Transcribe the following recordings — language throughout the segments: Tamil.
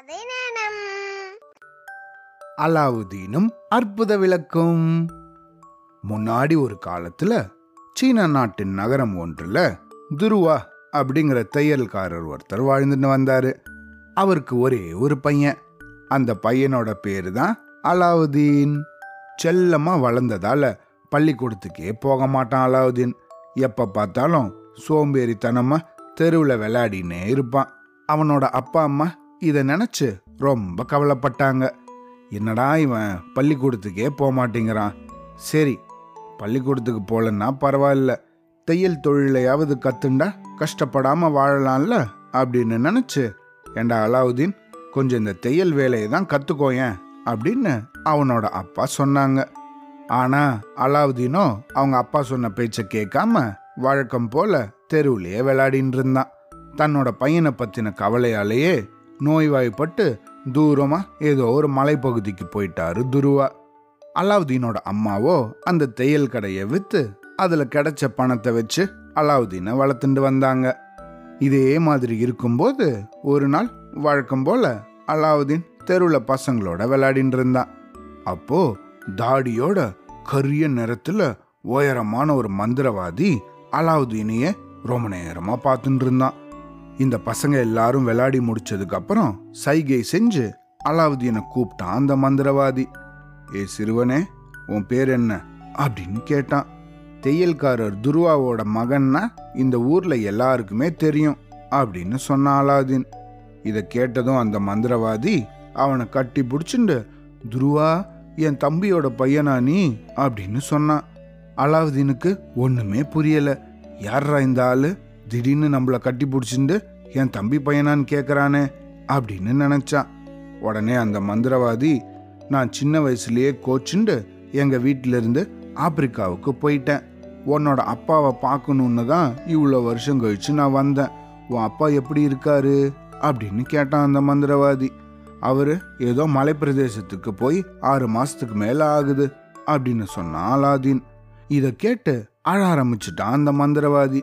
கதை நேரம். அலாவுதீனும் அற்புத விளக்கும். முன்னாடி ஒரு காலத்துல சீன நாட்டின் நகரம் ஒன்றுல துருவா அப்படிங்கிற தையல்காரர் ஒருத்தர் வாழ்ந்துட்டு வந்தாரு. அவருக்கு ஒரே ஒரு பையன். அந்த பையனோட பேரு தான் அலாவுதீன். செல்லமா வளர்ந்ததால பள்ளிக்கூடத்துக்கே போக மாட்டான் அலாவுதீன். எப்ப பார்த்தாலும் சோம்பேறித்தனமா தெருவில் விளையாடினே இருப்பான். அவனோட அப்பா அம்மா இதை நினச்சி ரொம்ப கவலைப்பட்டாங்க. என்னடா இவன் பள்ளிக்கூடத்துக்கே போக மாட்டேங்கிறான். சரி பள்ளிக்கூடத்துக்கு போகலன்னா பரவாயில்ல. தையல் தொழிலையாவது கத்துண்டா கஷ்டப்படாமல் வாழலாம்ல அப்படின்னு நினச்சி ஏண்டா அலாவுதீன் கொஞ்சம் இந்த தையல் வேலையை தான் கற்றுக்கோயேன் அப்படின்னு அவனோட அப்பா சொன்னாங்க. ஆனால் அலாவுதீனோ அவங்க அப்பா சொன்ன பேச்சை கேட்காம வழக்கம் போல தெருவிலேயே விளையாடின்னு இருந்தான். தன்னோட பையனை பற்றின கவலையாலேயே நோய்வாய்ப்பட்டு தூரமாக ஏதோ ஒரு மலைப்பகுதிக்கு போயிட்டாரு துருவா. அலாவுதீனோட அம்மாவோ அந்த தையல் கடையை விற்று அதில் கிடைச்ச பணத்தை வச்சு அலாவுதீனை வளர்த்துட்டு வந்தாங்க. இதே மாதிரி இருக்கும்போது ஒரு நாள் வழக்கம் போல அலாவுதீன் தெருவில் பசங்களோட விளையாடின்னு இருந்தான். அப்போ தாடியோட கரிய நிறத்தில் உயரமான ஒரு மந்திரவாதி அலாவுதீனையே ரொம்ப நேரமாக பார்த்துட்டு இருந்தான். இந்த பசங்க எல்லாரும் விளையாடி முடிச்சதுக்கு அப்புறம் சைகை செஞ்சு அலாவுதீனை கூப்பிட்டான் அந்த மந்திரவாதி. ஏ சிறுவனே உன் பேர் என்ன? அப்படின்னு கேட்டான். தையல்காரர் துருவாவோட மகன்னா இந்த ஊர்ல எல்லாருக்குமே தெரியும் அப்படின்னு சொன்னான் அலாவுதீன். இதை கேட்டதும் அந்த மந்திரவாதி அவனை கட்டி பிடிச்சிண்டு துருவா என் தம்பியோட பையனா நீ? அப்படின்னு சொன்னான். அலாவுதீனுக்கு ஒண்ணுமே புரியல. யார்ரா இந்த ஆளு? திடீர்னு நம்மள கட்டி பிடிச்சிண்டு என் தம்பி பையனான்னு கேட்குறானே அப்படின்னு நினச்சான் உடனே அந்த மந்திரவாதி நான் சின்ன வயசுலேயே கோச்சுண்டு எங்கள் வீட்டிலிருந்து ஆப்பிரிக்காவுக்கு போயிட்டேன். உன்னோட அப்பாவை பார்க்கணுன்னு தான் இவ்வளோ வருஷம் கழிச்சு நான் வந்தேன். உன் அப்பா எப்படி இருக்காரு? அப்படின்னு கேட்டான் அந்த மந்திரவாதி. அவர் ஏதோ மலைப்பிரதேசத்துக்கு போய் ஆறு மாதத்துக்கு மேலே ஆகுது அப்படின்னு சொன்னான் அலாதீன். இதை கேட்டு அழ ஆரம்பிச்சிட்டான் அந்த மந்திரவாதி.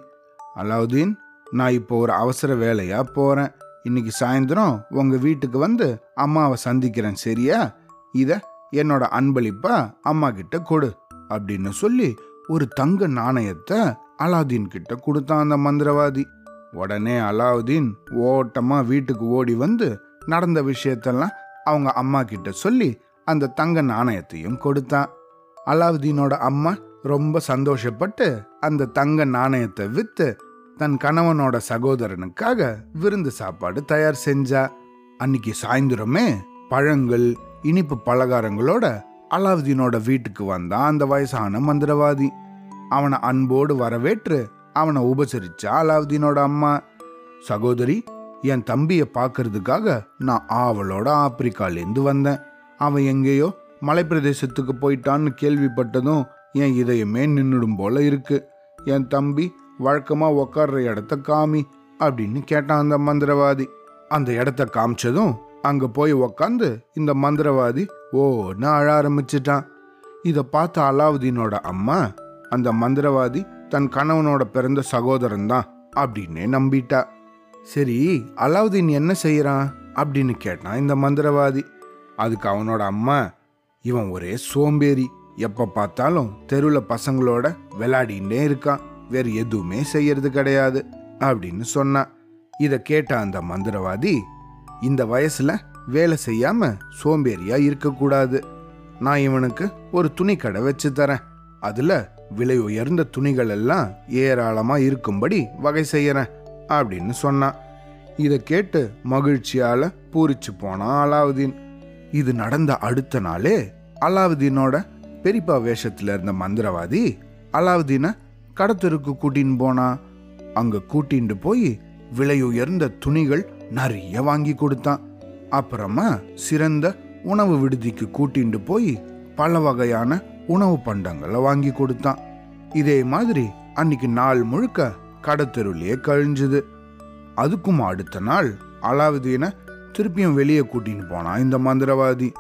அலாவுதீன் நான் இப்போ ஒரு அவசர வேலையா போறேன். இன்னைக்கு சாயந்தரம் உங்க வீட்டுக்கு வந்து அம்மாவை சந்திக்கிறேன் சரியா? இத என்னோட அன்பளிப்பா அம்மா கிட்ட கொடு அப்படின்னு சொல்லி ஒரு தங்க நாணயத்தை அலாவுதீன் கிட்ட கொடுத்தான் அந்த மந்திரவாதி. உடனே அலாவுதீன் ஓட்டமா வீட்டுக்கு ஓடி வந்து நடந்த விஷயத்தெல்லாம் அவங்க அம்மா கிட்ட சொல்லி அந்த தங்க நாணயத்தையும் கொடுத்தான். அலாவுதீனோட அம்மா ரொம்ப சந்தோஷப்பட்டு அந்த தங்க நாணயத்தை விற்று தன் கணவனோட சகோதரனுக்காக விருந்து சாப்பாடு தயார் செஞ்சா. அன்னைக்கு சாயந்தரமே பழங்கள் இனிப்பு பலகாரங்களோட அலாவுதீனோட வீட்டுக்கு வந்தான் அந்த வயசான மந்திரவாதி. அவனை அன்போடு வரவேற்று அவனை உபசரிச்சா அலாவுதீனோட அம்மா. சகோதரி என் தம்பியை பார்க்கறதுக்காக நான் ஆவலோட ஆப்பிரிக்காலேருந்து வந்தேன். அவன் எங்கேயோ மலைப்பிரதேசத்துக்கு போயிட்டான்னு கேள்விப்பட்டதும் என் இதயமே நின்றுடும் போல இருக்கு. என் தம்பி வழக்கமா உக்காடுற இடத்த காமி அப்படின்னு கேட்டான் அந்த மந்திரவாதி. அந்த இடத்த காமிச்சதும் அங்க போய் உக்காந்து இந்த மந்திரவாதி ஓன்னு அழ ஆரம்பிச்சிட்டான். இதை பார்த்த அலாவுதீனோட அம்மா அந்த மந்திரவாதி தன் கணவனோட பிறந்த சகோதரன் தான் அப்படின்னே நம்பிட்டா. சரி அலாவுதீன் என்ன செய்யறான் அப்படின்னு கேட்டான் இந்த மந்திரவாதி. அதுக்கு அவனோட அம்மா இவன் ஒரே சோம்பேறி எப்ப பார்த்தாலும் தெருவில் பசங்களோட விளையாடின்னே இருக்கான். வேறு எதுவுமே செய்யறது கிடையாது அப்படின்னு சொன்னான் இதை கேட்ட அந்த மந்திரவாதி இந்த வயசுல வேலை செய்யாம சோம்பேறியா இருக்கக்கூடாது. நான் இவனுக்கு ஒரு துணி கடை வச்சு தரேன். அதுல விலை உயர்ந்த துணிகள் எல்லாம் ஏராளமா இருக்கும்படி வகை செய்யறேன் அப்படின்னு சொன்னான் இதை கேட்டு மகிழ்ச்சியால பூரிச்சு போனான் அலாவுதீன். இது நடந்த அடுத்த நாளே அலாவுதீனோட பெரியப்பா வேஷத்துல இருந்த மந்திரவாதி அலாவுதீனை கடத்தருக்கு கூட்டின்னு போனா? அங்க கூட்டிண்டு போய் விலை உயர்ந்த துணிகள் நிறைய வாங்கி கொடுத்தான். அப்புறமா சிறந்த உணவு விடுதிக்கு கூட்டிண்டு போய் பல வகையான உணவு பண்டங்களை வாங்கி கொடுத்தான். இதே மாதிரி அன்னைக்கு நாள் முழுக்க கடத்தெருவிலேயே கழிஞ்சுது. அதுக்கும் அடுத்த நாள் அலாவுதீனை திருப்பியும் வெளியே கூட்டின்னு போனான் இந்த மந்திரவாதி.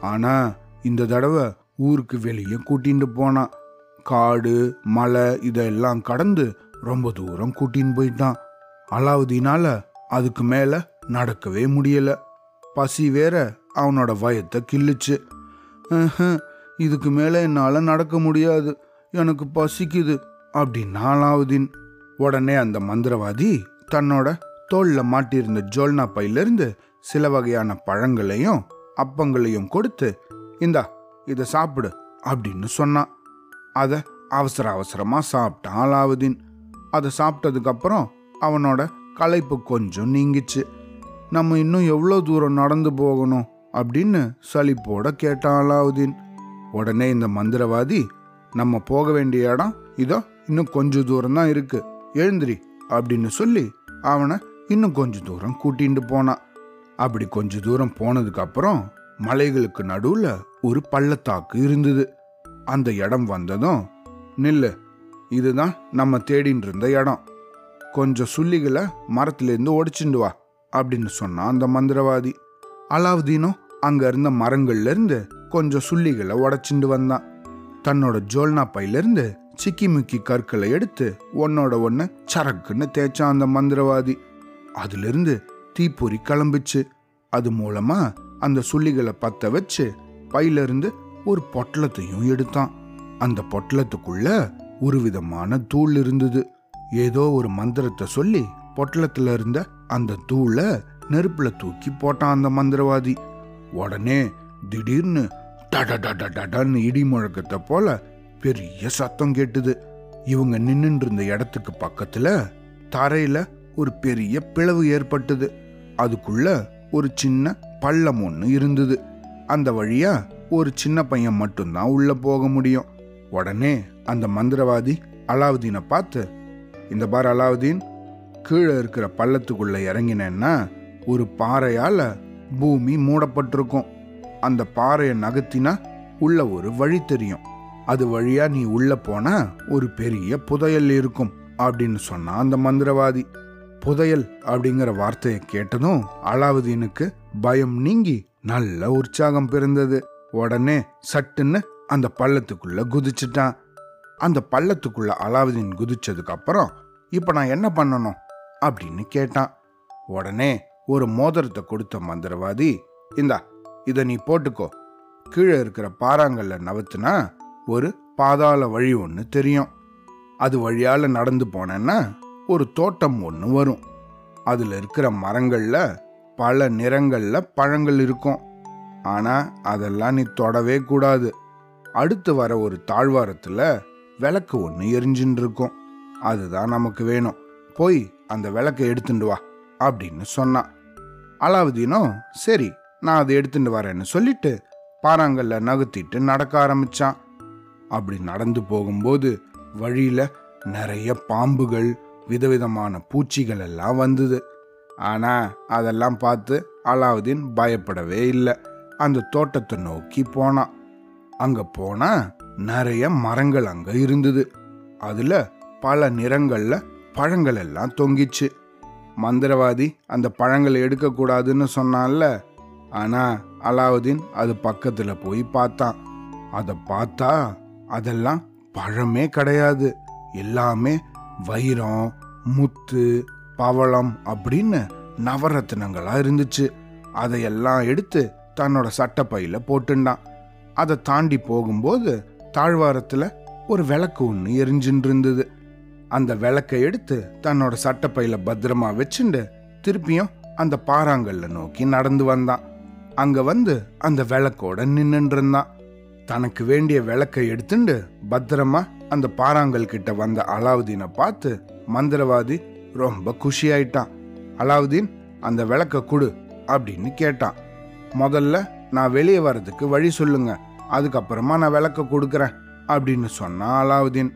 ஆனா இந்த தடவை ஊருக்கு வெளியே கூட்டிட்டு போனான் காடு மலை இதெல்லாம் கடந்து ரொம்ப தூரம் கூட்டின்னு போயிட்டான். அலாவுதீனால அதுக்கு மேல நடக்கவே முடியல. பசி வேற அவனோட வயத்தை கிள்ளுச்சு. இதுக்கு மேலே என்னால் நடக்க முடியாது. எனக்கு பசிக்குது அப்படின்னா அலாவுதீன். உடனே அந்த மந்திரவாதி தன்னோட தோல்ல மாட்டியிருந்த ஜோல்னா பையிலிருந்து சில வகையான பழங்களையும் அப்பங்களையும் கொடுத்து இந்தா இதை சாப்பிடு அப்படின்னு சொன்னான். அதை அவசர அவசரமாக சாப்பிட்டான் அலாவுதீன் அதை சாப்பிட்டதுக்கப்புறம் அவனோட களைப்பு கொஞ்சம் நீங்கிச்சு. நம்ம இன்னும் எவ்வளோ தூரம் நடந்து போகணும் அப்படின்னு சலிப்போட கேட்டான் அலாவுதீன் உடனே இந்த மந்திரவாதி நம்ம போக வேண்டிய இடம் இதோ இன்னும் கொஞ்ச தூரம் தான் இருக்கு. எழுந்திரி அப்படின்னு சொல்லி அவனை இன்னும் கொஞ்ச தூரம் கூட்டிகிட்டு போனான் அப்படி கொஞ்ச தூரம் போனதுக்கப்புறம் மலைகளுக்கு நடுவில் ஒரு பள்ளத்தாக்கு இருந்தது. அந்த இடம் வந்ததும் நில்லு இதுதான் நம்ம தேடின்னு இருந்த இடம். கொஞ்சம் சுள்ளிகளை மரத்திலேருந்து ஒடிச்சுண்டு வா அப்படின்னு சொன்னான் அந்த மந்திரவாதி. அலாவுதீனும் அங்கே இருந்த மரங்கள்லேருந்து கொஞ்சம் சுள்ளிகளை உடச்சிண்டு வந்தான். தன்னோட ஜோல்னா பையிலேருந்து சிக்கி முக்கி கற்களை எடுத்து ஒன்னோட ஒன்று சரக்குன்னு தேய்ச்சான் அந்த மந்திரவாதி. அதுலேருந்து தீப்பொறி கிளம்பிச்சு. அது மூலமாக அந்த சுள்ளிகளை பற்ற வச்சு பையிலிருந்து ஒரு பொட்டலத்தையும் எடுத்தான். அந்த பொட்டலத்துக்குள்ள ஒரு விதமான தூள் இருந்தது. ஏதோ ஒரு மந்திரத்தை சொல்லி பொட்டலத்துல இருந்த அந்த தூளை நெருப்புல தூக்கி போட்டான் அந்த மந்திரவாதி. உடனே திடீர்னு டடடடடன்னு இடி முழக்கத்தை போல பெரிய சத்தம் கேட்டுது. இவங்க நின்னுட்டு இருந்த இடத்துக்கு பக்கத்துல தரையில ஒரு பெரிய பிளவு ஏற்பட்டது. அதுக்குள்ள ஒரு சின்ன பள்ளம் ஒன்று இருந்தது. அந்த வழியா ஒரு சின்ன பையன் மட்டும்தான் உள்ள போக முடியும். உடனே அந்த மந்திரவாதி அலாவுதீனை பார்த்து இந்த பார் அலாவுதீன் கீழே இருக்கிற பள்ளத்துக்குள்ள இறங்கினேன்னா ஒரு பாறையால பூமி மூடப்பட்டிருக்கும். அந்த பாறையை நகர்த்தினா உள்ள ஒரு வழி தெரியும். அது வழியா நீ உள்ள போனா ஒரு பெரிய புதையல் இருக்கும் அப்படின்னு சொன்னான் அந்த மந்திரவாதி. புதையல் அப்படிங்கிற வார்த்தையை கேட்டதும் அலாவுதீனுக்கு பயம் நீங்கி நல்ல உற்சாகம் பிறந்தது. உடனே சட்டுன்னு அந்த பள்ளத்துக்குள்ள குதிச்சிட்டான். அந்த பள்ளத்துக்குள்ள அலாவுதீன் குதிச்சதுக்கு அப்புறம் இப்ப நான் என்ன பண்ணணும்? அப்படின்னு கேட்டான். உடனே ஒரு மோதிரத்தை கொடுத்த மந்திரவாதி இந்தா இதை நீ போட்டுக்கோ. கீழே இருக்கிற பாறாங்கல்ல நவத்துனா ஒரு பாதாள வழி ஒன்று தெரியும். அது வழியால நடந்து போனேன்னா ஒரு தோட்டம் ஒன்று வரும். அதில் இருக்கிற மரங்களில் பல நிறங்கள்ல பழங்கள் இருக்கும். ஆனா அதெல்லாம் நீ தொடவே கூடாது. அடுத்து வர ஒரு தாழ்வாரத்துல விளக்கு ஒன்று எரிஞ்சுன்னு இருக்கும். அதுதான் நமக்கு வேணும். போய் அந்த விளக்கை எடுத்துட்டு வா அப்படின்னு சொன்னான். அலாவுதீனோ சரி நான் அதை எடுத்துட்டு வரேன்னு சொல்லிட்டு பாறாங்கல்ல நகர்த்திட்டு நடக்க ஆரம்பிச்சான். அப்படி நடந்து போகும்போது வழியில நிறைய பாம்புகள் விதவிதமான பூச்சிகள் எல்லாம் வந்தது. ஆனால் அதெல்லாம் பார்த்து அலாவுதீன் பயப்படவே இல்லை. அந்த தோட்டத்தை நோக்கி போனான் அங்கே போனால் நிறைய மரங்கள் அங்கே இருந்தது. அதில் பல நிறங்களில் பழங்கள் எல்லாம் தொங்கிச்சு. மந்திரவாதி அந்த பழங்களை எடுக்கக்கூடாதுன்னு சொன்னான்ல. ஆனால் அலாவுதீன் அது பக்கத்தில் போய் பார்த்தான். அதை பார்த்தா அதெல்லாம் பழமே கிடையாது. எல்லாமே வைரம் முத்து பவளம் அப்படின்னு நவரத்தினங்களா இருந்துச்சு. அதையெல்லாம் எடுத்து தன்னோட சட்டப்பையில போட்டுண்டான். அதை தாண்டி போகும்போது தாழ்வாரத்துல ஒரு விளக்கு ஒன்று எரிஞ்சுட்டு இருந்தது அந்த விளக்கை எடுத்து தன்னோட சட்டப்பையில பத்திரமா வச்சுண்டு திருப்பியும் அந்த பாறாங்கல்ல நோக்கி நடந்து வந்தான். அங்க வந்து அந்த விளக்கோட நின்னுட்டு இருந்தான் தனக்கு வேண்டிய விளக்கை எடுத்துண்டு பத்திரமா அந்த பாறாங்கல் கிட்ட வந்த அலாவுதீனை பார்த்து மந்திரவாதி ரொம்ப குஷியாயிட்டான். அலாவுதீன் அந்த விளக்க கொடு அப்படின்னு கேட்டான். முதல்ல நான் வெளியே வர்றதுக்கு வழி சொல்லுங்க. அதுக்கப்புறமா நான் விளக்க கொடுக்குறேன் அப்படின்னு சொன்னான் அலாவுதீன்.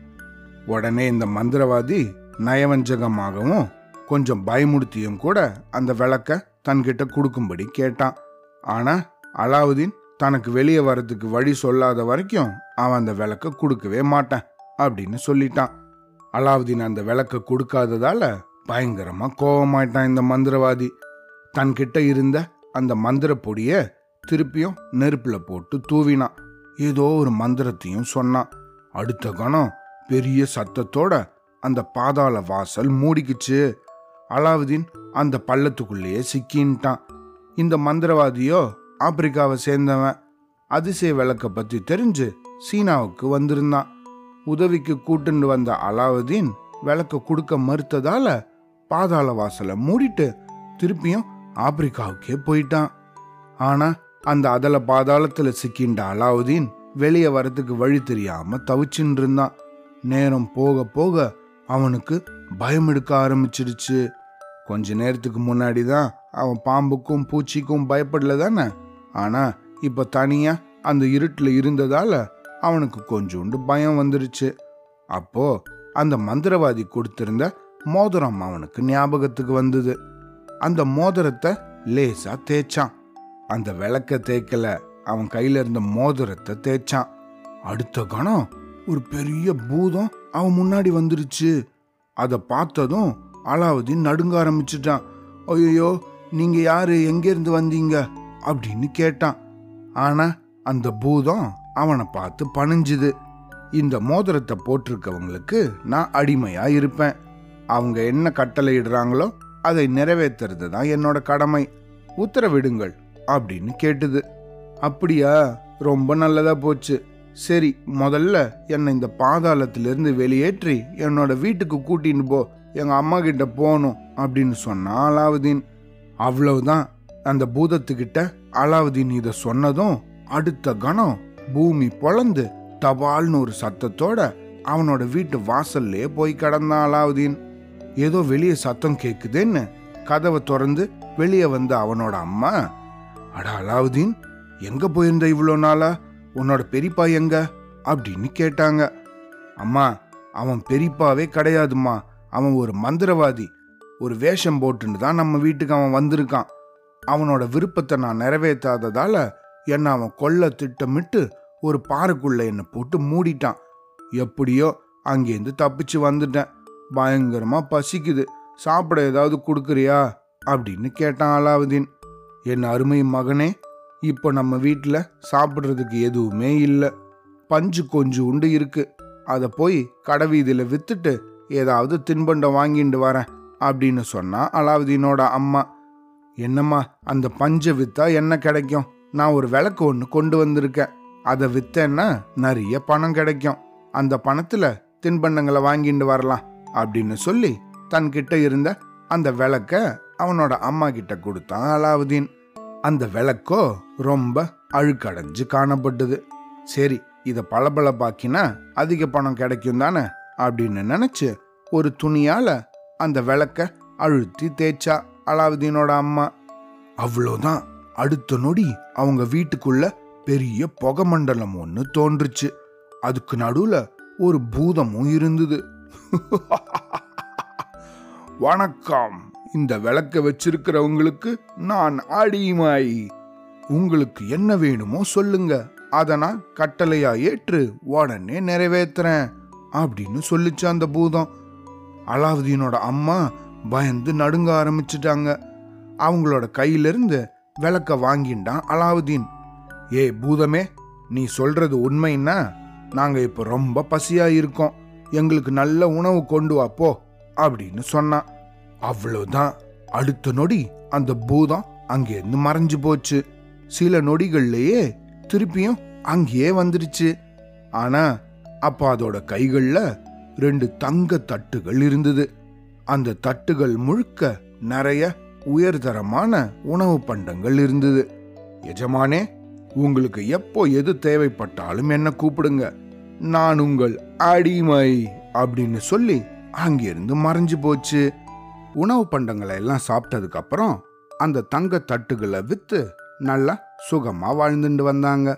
உடனே இந்த மந்திரவாதி நயவஞ்சகமாகவும் கொஞ்சம் பயமுடுத்தியும் கூட அந்த விளக்க தன்கிட்ட கொடுக்கும்படி கேட்டான். ஆனா அலாவுதீன் தனக்கு வெளியே வர்றதுக்கு வழி சொல்லாத வரைக்கும் அவன் அந்த விளக்க கொடுக்கவே மாட்டேன் அப்படின்னு சொல்லிட்டான். அலாவுதீன் அந்த விளக்க கொடுக்காததால பயங்கரமா கோவமாயிட்டான் இந்த மந்திரவாதி. தன்கிட்ட இருந்த அந்த மந்திர பொடிய திருப்பியும் நெருப்புல போட்டு தூவினான் ஏதோ ஒரு மந்திரத்தையும் சொன்னான் அடுத்த கணம் பெரிய சத்தத்தோட அந்த பாதாள வாசல் மூடிக்குச்சு. அலாவுதீன் அந்த பள்ளத்துக்குள்ளேயே சிக்கின்ட்டான். இந்த மந்திரவாதியோ ஆப்பிரிக்காவை சேர்ந்தவன். அதிசய விளக்க பத்தி தெரிஞ்சு சீனாவுக்கு வந்திருந்தான். உதவிக்கு கூட்டுண்டு வந்த அலாவுதீன் விளக்க கொடுக்க மறுத்ததால பாதாள வாசலை மூடிட்டு திருப்பியும் ஆப்பிரிக்காவுக்கே போயிட்டான். ஆனா அந்த அதல பாதாளத்துல சிக்கின்ற அலாவுதீன் வெளியே வரத்துக்கு வழி தெரியாம தவிச்சுட்டு இருந்தான் நேரம் போக போக அவனுக்கு பயம் எடுக்க ஆரம்பிச்சிருச்சு கொஞ்ச நேரத்துக்கு முன்னாடி தான் அவன் பாம்புக்கும் பூச்சிக்கும் பயப்படல தானே? ஆனா இப்ப தனியா அந்த இருட்டில் இருந்ததால அவனுக்கு கொஞ்சோண்டு பயம் வந்துருச்சு. அப்போ அந்த மந்திரவாதி கொடுத்திருந்த மோதிரம் அவனுக்கு ஞாபகத்துக்கு வந்தது. அந்த மோதிரத்தை லேசா தேய்ச்சான். அந்த விளக்க தேய்க்கல அவன் கையில இருந்த மோதிரத்தை தேய்ச்சான். அடுத்த கணம் ஒரு பெரிய பூதம் அவன் முன்னாடி வந்துருச்சு. அதை பார்த்ததும் அலாவுதீன் நடுங்க ஆரம்பிச்சிட்டான். ஐயோ நீங்க யாரு? எங்கேருந்து வந்தீங்க? அப்படின்னு கேட்டான். ஆனா அந்த பூதம் அவனை பார்த்து பணிஞ்சுது. இந்த மோதிரத்தை போட்டிருக்கவங்களுக்கு நான் அடிமையா இருப்பேன். அவங்க என்ன கட்டளையிடுறாங்களோ அதை நிறைவேற்றுறது தான் என்னோட கடமை. உத்தரவிடுங்கள் அப்படின்னு கேட்டுது. அப்படியா? ரொம்ப நல்லதா போச்சு. சரி முதல்ல என்னை இந்த பாதாளத்திலிருந்து வெளியேற்றி என்னோட வீட்டுக்கு கூட்டின்னு போ. எங்க அம்மா கிட்ட போகணும் அப்படின்னு சொன்னா அலாவுதீன். அவ்வளவுதான். அந்த பூதத்துக்கிட்ட அலாவுதீன் இதை சொன்னதும் அடுத்த கணம் பூமி பொழந்து தபால்னு ஒரு சத்தத்தோட அவனோட வீட்டு வாசல்லே போய் கடந்தான் அலாவுதீன். ஏதோ வெளியே சத்தம் கேக்குதுன்னு கதவை திறந்து வெளியே வந்த அவனோட அம்மா அட அலாவுதீன் எங்க போயிருந்த இவ்வளோ நாளா? உன்னோட பெரியப்பா எங்க? அப்படின்னு கேட்டாங்க. அம்மா அவன் பெரியப்பாவே கிடையாதும்மா. அவன் ஒரு மந்திரவாதி. ஒரு வேஷம் போட்டுன்னு தான் நம்ம வீட்டுக்கு அவன் வந்திருக்கான். அவனோட விருப்பத்தை நான் நிறைவேற்றாததால என்னை அவன் கொல்ல திட்டமிட்டு ஒரு பாறைக்குள்ள என்னை போட்டு மூடிட்டான். எப்படியோ அங்கேருந்து தப்பிச்சு வந்துட்டேன். பயங்கரமா பசிக்குது. சாப்பிட ஏதாவது கொடுக்குறியா? அப்படின்னு கேட்டான் அலாவுதீன். என் அருமை மகனே இப்போ நம்ம வீட்டில் சாப்பிட்றதுக்கு எதுவுமே இல்லை. பஞ்சு கொஞ்சம் உண்டு இருக்கு. அதை போய் கடைவீதியில் வித்துட்டு ஏதாவது தின்பண்டம் வாங்கிட்டு வரேன் அப்படின்னு சொன்னா அலாவுதீனோட அம்மா. என்னம்மா அந்த பஞ்சை வித்தா என்ன கிடைக்கும்? நான் ஒரு விளக்கு ஒன்று கொண்டு வந்திருக்கேன். அதை வித்தேன்னா நிறைய பணம் கிடைக்கும். அந்த பணத்தில் தின்பண்டங்களை வாங்கிட்டு வரலாம். அப்படின்னு சொல்லி தன்கிட்ட இருந்த அந்த விளக்க அவனோட அம்மா கிட்ட கொடுத்தான் அலாவுதீன். அந்த விளக்கோ ரொம்ப அழுக்கடைஞ்சு காணப்பட்டது. சரி இதை பளபளப்பாக்கினா அதிக பணம் கிடைக்கும் தானே அப்படின்னு நினைச்சு ஒரு துணியால அந்த விளக்க அழுத்தி தேய்ச்சா அலாவுதீனோட அம்மா. அவ்வளோதான். அடுத்த நொடி அவங்க வீட்டுக்குள்ள பெரிய புகை மண்டலம் ஒன்று தோன்றுச்சு. அதுக்கு நடுவுல ஒரு பூதமும் இருந்தது. வணக்கம். இந்த விளக்க வச்சிருக்கிறவங்களுக்கு நான் அடிமாய் உங்களுக்கு என்ன வேணுமோ சொல்லுங்க. அதை நான் கட்டளையா ஏற்று உடனே நிறைவேற்றுறேன் அப்படின்னு சொல்லிச்சு அந்த பூதம். அலாவுதீனோட அம்மா பயந்து நடுங்க ஆரம்பிச்சிட்டாங்க. அவங்களோட கையிலிருந்து விளக்க வாங்கிண்டான் அலாவுதீன். ஏய் பூதமே நீ சொல்றது உண்மைன்னா நாங்கள் இப்போ ரொம்ப பசியாக இருக்கோம். எங்களுக்கு நல்ல உணவு கொண்டு வா போ அப்படின்னு சொன்னான். அவ்வளோதான் அடுத்த நொடி அந்த பூதம் அங்கேருந்து மறைஞ்சு போச்சு. சில நொடிகள்லயே திருப்பியும் அங்கேயே வந்துருச்சு. ஆனா அப்ப அதோட கைகள்ல ரெண்டு தங்க தட்டுகள் இருந்தது. அந்த தட்டுகள் முழுக்க நிறைய உயர்தரமான உணவு பண்டங்கள் இருந்தது. எஜமானே உங்களுக்கு எப்போ எது தேவைப்பட்டாலும் என்ன கூப்பிடுங்க. நான் உங்கள் அடிமை அப்படின்னு சொல்லி அங்கிருந்து மறைஞ்சு போச்சு. உணவு பண்டங்களை எல்லாம் சாப்பிட்டதுக்கு அப்புறம் அந்த தங்க தட்டுகளை வித்து நல்லா சுகமா வாழ்ந்துட்டு வந்தாங்க.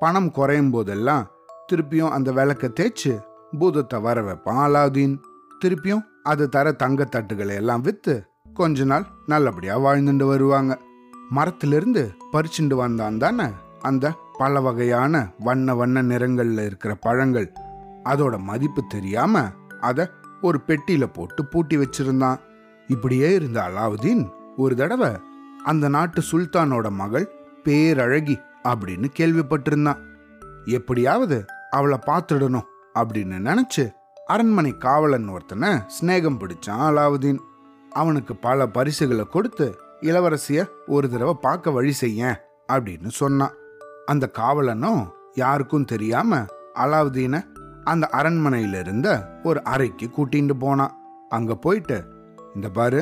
பணம் குறையும் போதெல்லாம் திருப்பியும் அந்த விளக்க தேய்ச்சி பூதத்தை வர வைப்பான் அலாவுதீன். திருப்பியும் அது தர தங்க தட்டுகளை எல்லாம் வித்து கொஞ்ச நாள் நல்லபடியா வாழ்ந்துட்டு வருவாங்க. மரத்திலிருந்து பறிச்சுண்டு வந்தான் தானே அந்த பல வகையான வண்ண வண்ண நிறங்களில் இருக்கிற பழங்கள். அதோட மதிப்பு தெரியாம அதை ஒரு பெட்டியில போட்டு பூட்டி வச்சிருந்தான். இப்படியே இருந்த அலாவுதீன் ஒரு தடவை அந்த நாட்டு சுல்தானோட மகள் பேரழகி அப்படின்னு கேள்விப்பட்டிருந்தான். எப்படியாவது அவளை பார்த்துடணும் அப்படின்னு நினைச்சு அரண்மனை காவலன் ஒருத்தனை சிநேகம் பிடிச்சான் அலாவுதீன். அவனுக்கு பல பரிசுகளை கொடுத்து இளவரசிய ஒரு தடவை பார்க்க வழி செய்ய அப்படின்னு சொன்னான். அந்த காவலனும் யாருக்கும் தெரியாம அலாவுதீனை அந்த அரண்மனையில இருந்த ஒரு அறைக்கு கூட்டிட்டு போனான். அங்க போயிட்டு இந்த பாரு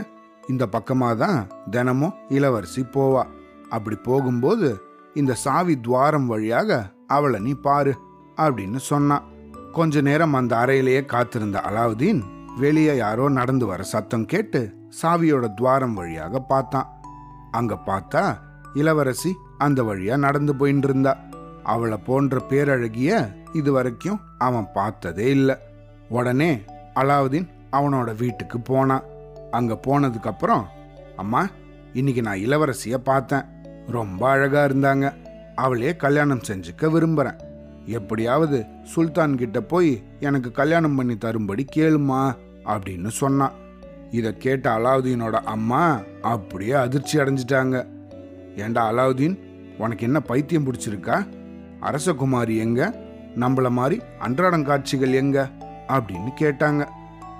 இந்த பக்கமா தான் தினமும் இளவரசி போவா. அப்படி போகும்போது இந்த சாவி துவாரம் வழியாக அவளை நீ பாரு அப்படின்னு சொன்னான். கொஞ்ச நேரம் அந்த அறையிலேயே காத்திருந்த அலாவுதீன் வெளியே யாரோ நடந்து வர சத்தம் கேட்டு சாவியோட துவாரம் வழியாக பார்த்தான். அங்க பார்த்தா இளவரசி அந்த வழியா நடந்து போயின்னு இருந்தா அவளை போன்ற பேரழகிய இது வரைக்கும் அவன் பார்த்ததே இல்லை. உடனே அலாவுதீன் அவனோட வீட்டுக்கு போனான் அங்க போனதுக்கு அப்புறம் அம்மா இன்னைக்கு நான் இளவரசிய பார்த்தேன். ரொம்ப அழகா இருந்தாங்க. அவளையே கல்யாணம் செஞ்சுக்க விரும்புறேன். எப்படியாவது சுல்தான் கிட்ட போய் எனக்கு கல்யாணம் பண்ணி தரும்படி கேளுமா அப்படின்னு சொன்னான் இதை கேட்ட அலாவுதீனோட அம்மா அப்படியே அதிர்ச்சி அடைஞ்சிட்டாங்க. ஏண்டா அலாவுதீன் உனக்கு என்ன பைத்தியம் பிடிச்சிருக்கா? அரசகுமாரி எங்க? நம்மள மாதிரி அன்றாடம் காட்சிகள் எங்க? அப்படின்னு கேட்டாங்க.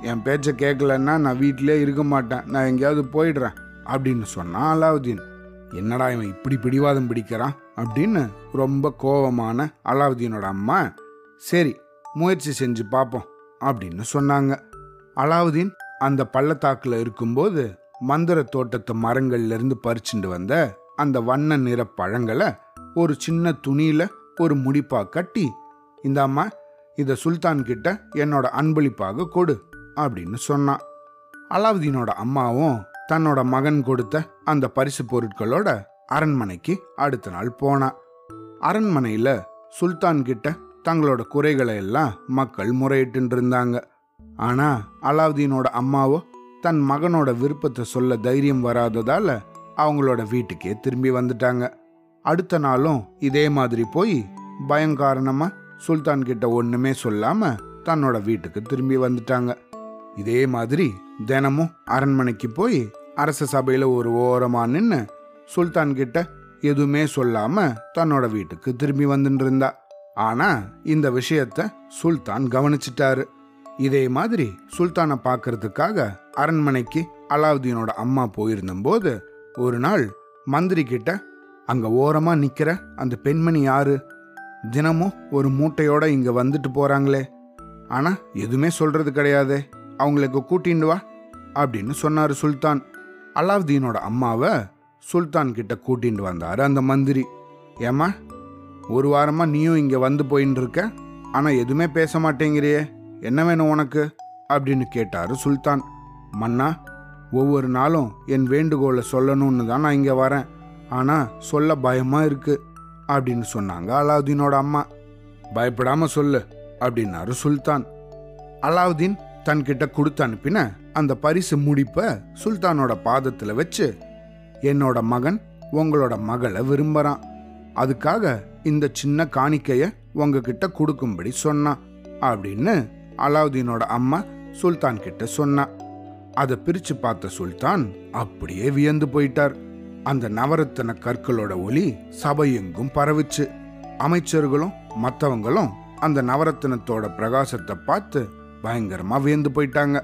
என் பேச்சை கேட்கலன்னா நான் வீட்டிலே இருக்க மாட்டேன். நான் எங்கேயாவது போயிடுறேன் அப்படின்னு சொன்னான் அலாவுதீன். என்னடா இவன் இப்படி பிடிவாதம் பிடிக்கிறான்? அப்படின்னு ரொம்ப கோவமான அலாவுதீனோட அம்மா சரி முயற்சி செஞ்சு பார்ப்போம் அப்படின்னு சொன்னாங்க. அலாவுதீன் அந்த பள்ளத்தாக்கில் இருக்கும்போது மந்திர தோட்டத்து மரங்கள்லேருந்து பறிச்சுட்டு வந்த அந்த வண்ண நிற பழங்களை ஒரு சின்ன துணியில ஒரு முடிப்பா கட்டி இந்த அம்மா இதை சுல்தான் கிட்ட என்னோட அன்பளிப்பாக கொடு அப்படின்னு சொன்னான் அலாவுதீனோட அம்மாவும் தன்னோட மகன் கொடுத்த அந்த பரிசு பொருட்களோட அரண்மனைக்கு அடுத்த நாள் போனா. அரண்மனையில சுல்தான் கிட்ட தங்களோட குறைகளை எல்லாம் மக்கள் முறையிட்டு இருந்தாங்க ஆனா அலாவுதீனோட அம்மாவோ தன் மகனோட விருப்பத்தை சொல்ல தைரியம் வராததால அவங்களோட வீட்டுக்கே திரும்பி வந்துட்டாங்க. அடுத்த நாளும் இதே மாதிரி போய் பயங்காரணமா சுல்தான் கிட்ட ஒண்ணுமே சொல்லாம தன்னோட வீட்டுக்கு திரும்பி வந்துட்டாங்க. இதே மாதிரி தினமும் அரண்மனைக்கு போய் அரச சபையில ஒரு ஓரமா நின்று சுல்தான் கிட்ட எதுவுமே சொல்லாம தன்னோட வீட்டுக்கு திரும்பி வந்துட்டு இருந்தா. ஆனா இந்த விஷயத்த சுல்தான் கவனிச்சிட்டாரு. இதே மாதிரி சுல்தானை பார்க்கறதுக்காக அரண்மனைக்கு அலாவுதீனோட அம்மா போயிருந்தபோது ஒரு நாள் மந்திரி கிட்ட அங்க ஓரமா நிக்கிற அந்த பெண்மணி யாரு? தினமும் ஒரு மூட்டையோட இங்க வந்துட்டு போறாங்களே. ஆனா எதுவுமே சொல்றது கிடையாது. அவங்களுக்கு கூட்டிண்டு வா அப்படின்னு சொன்னாரு சுல்தான். அலாவுதீனோட அம்மாவை சுல்தான் கிட்ட கூட்டிட்டு வந்தாரு அந்த மந்திரி. ஏமா ஒரு வாரமா நீயும் இங்க வந்து போயின்னு இருக்க ஆனா எதுவுமே பேச மாட்டேங்கிறியே. என்ன வேணும் உனக்கு? அப்படின்னு கேட்டாரு சுல்தான். மன்னா ஒவ்வொரு நாளும் என் வேண்டுகோளை சொல்லணும்னு தான் நான் இங்கே வரேன். ஆனால் சொல்ல பயமாக இருக்கு அப்படின்னு சொன்னாங்க அலாவுதீனோட அம்மா. பயப்படாமல் சொல்லு அப்படின்னாரு சுல்தான். அலாவுதீன் தன்கிட்ட கொடுத்து அனுப்பின அந்த பரிசு முடிப்பை சுல்தானோட பாதத்தில் வச்சு என்னோட மகன் உங்களோட மகளை விரும்புகிறான் அதுக்காக இந்த சின்ன காணிக்கையை உங்ககிட்ட கொடுக்கும்படி சொன்னான் அப்படின்னு அலாவுதீனோட அம்மா சுல்தான் கிட்ட சொன்னான் அதை பிரிச்சு பார்த்த சுல்தான் அப்படியே வியந்து போயிட்டார். அந்த நவரத்தன கற்களோட ஒளி சபையெங்கும் பரவுச்சு. அமைச்சர்களும் மற்றவங்களும் அந்த நவரத்தினத்தோட பிரகாசத்தை பார்த்து பயங்கரமா வியந்து போயிட்டாங்க.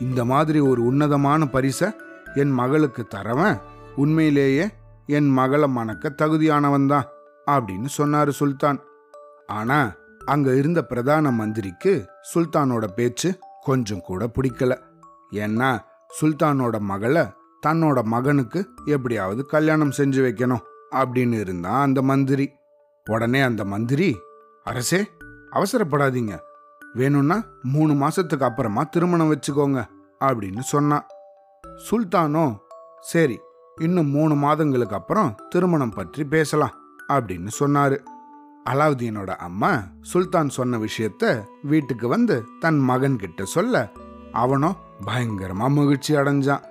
இந்த மாதிரி ஒரு உன்னதமான பரிசை என் மகளுக்கு தரவன் உண்மையிலேயே என் மகளை மணக்க தகுதியானவன் தான் அப்படின்னு சொன்னாரு சுல்தான். ஆனா அங்க இருந்த பிரதான மந்திரிக்கு சுல்தானோட பேச்சு கொஞ்சம் கூட பிடிக்கல. ஏன்னா சுல்தானோட மகளை தன்னோட மகனுக்கு எப்படியாவது கல்யாணம் செஞ்சு வைக்கணும் அப்படின்னு இருந்தான் அந்த மந்திரி. உடனே அந்த மந்திரி அரசே அவசரப்படாதீங்க. வேணும்னா மூணு மாசத்துக்கு அப்புறமா திருமணம் வச்சுக்கோங்க அப்படின்னு சொன்னான் சுல்தானோ சரி இன்னும் மூணு மாதங்களுக்கு அப்புறம் திருமணம் பற்றி பேசலாம் அப்படின்னு சொன்னாரு. அலாவுதீனோட அம்மா சுல்தான் சொன்ன விஷயத்த வீட்டுக்கு வந்து தன் மகன்கிட்ட சொல்ல அவனும் பயங்கரமா மகிழ்ச்சி அடைஞ்சான்.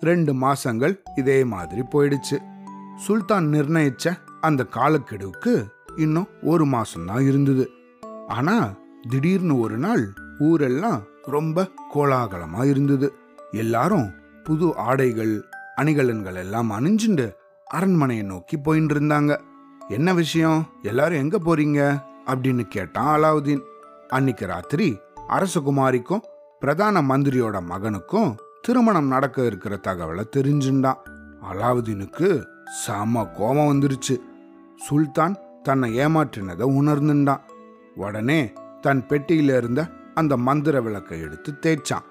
ரெண்டு மாசங்கள் இதே மாதிரி போயிடுச்சு. சுல்தான் நிர்ணயிச்ச அந்த காலக்கெடுவுக்கு இன்னும் ஒரு மாசம்தான் இருந்தது. ஆனா திடீர்னு ஒரு நாள் ஊரெல்லாம் ரொம்ப கோலாகலமா இருந்தது. எல்லாரும் புது ஆடைகள் அணிகலன்கள் எல்லாம் அணிஞ்சுண்டு அரண்மனையை நோக்கி போயின்னு இருந்தாங்க. என்ன விஷயம்? எல்லாரும் எங்க போறீங்க? அப்படின்னு கேட்டான் அலாவுதீன். அன்னைக்கு ராத்திரி அரசகுமாரிக்கும் பிரதான மந்திரியோட மகனுக்கும் திருமணம் நடக்க இருக்கிற தகவலை தெரிஞ்சுண்டான். அலாவுதீனுக்கு செம கோபம் வந்துருச்சு. சுல்தான் தன்னை ஏமாற்றினதை உணர்ந்துண்டான். உடனே தன் பெட்டியில இருந்த அந்த மந்திர விளக்கை எடுத்து தேய்ச்சான்.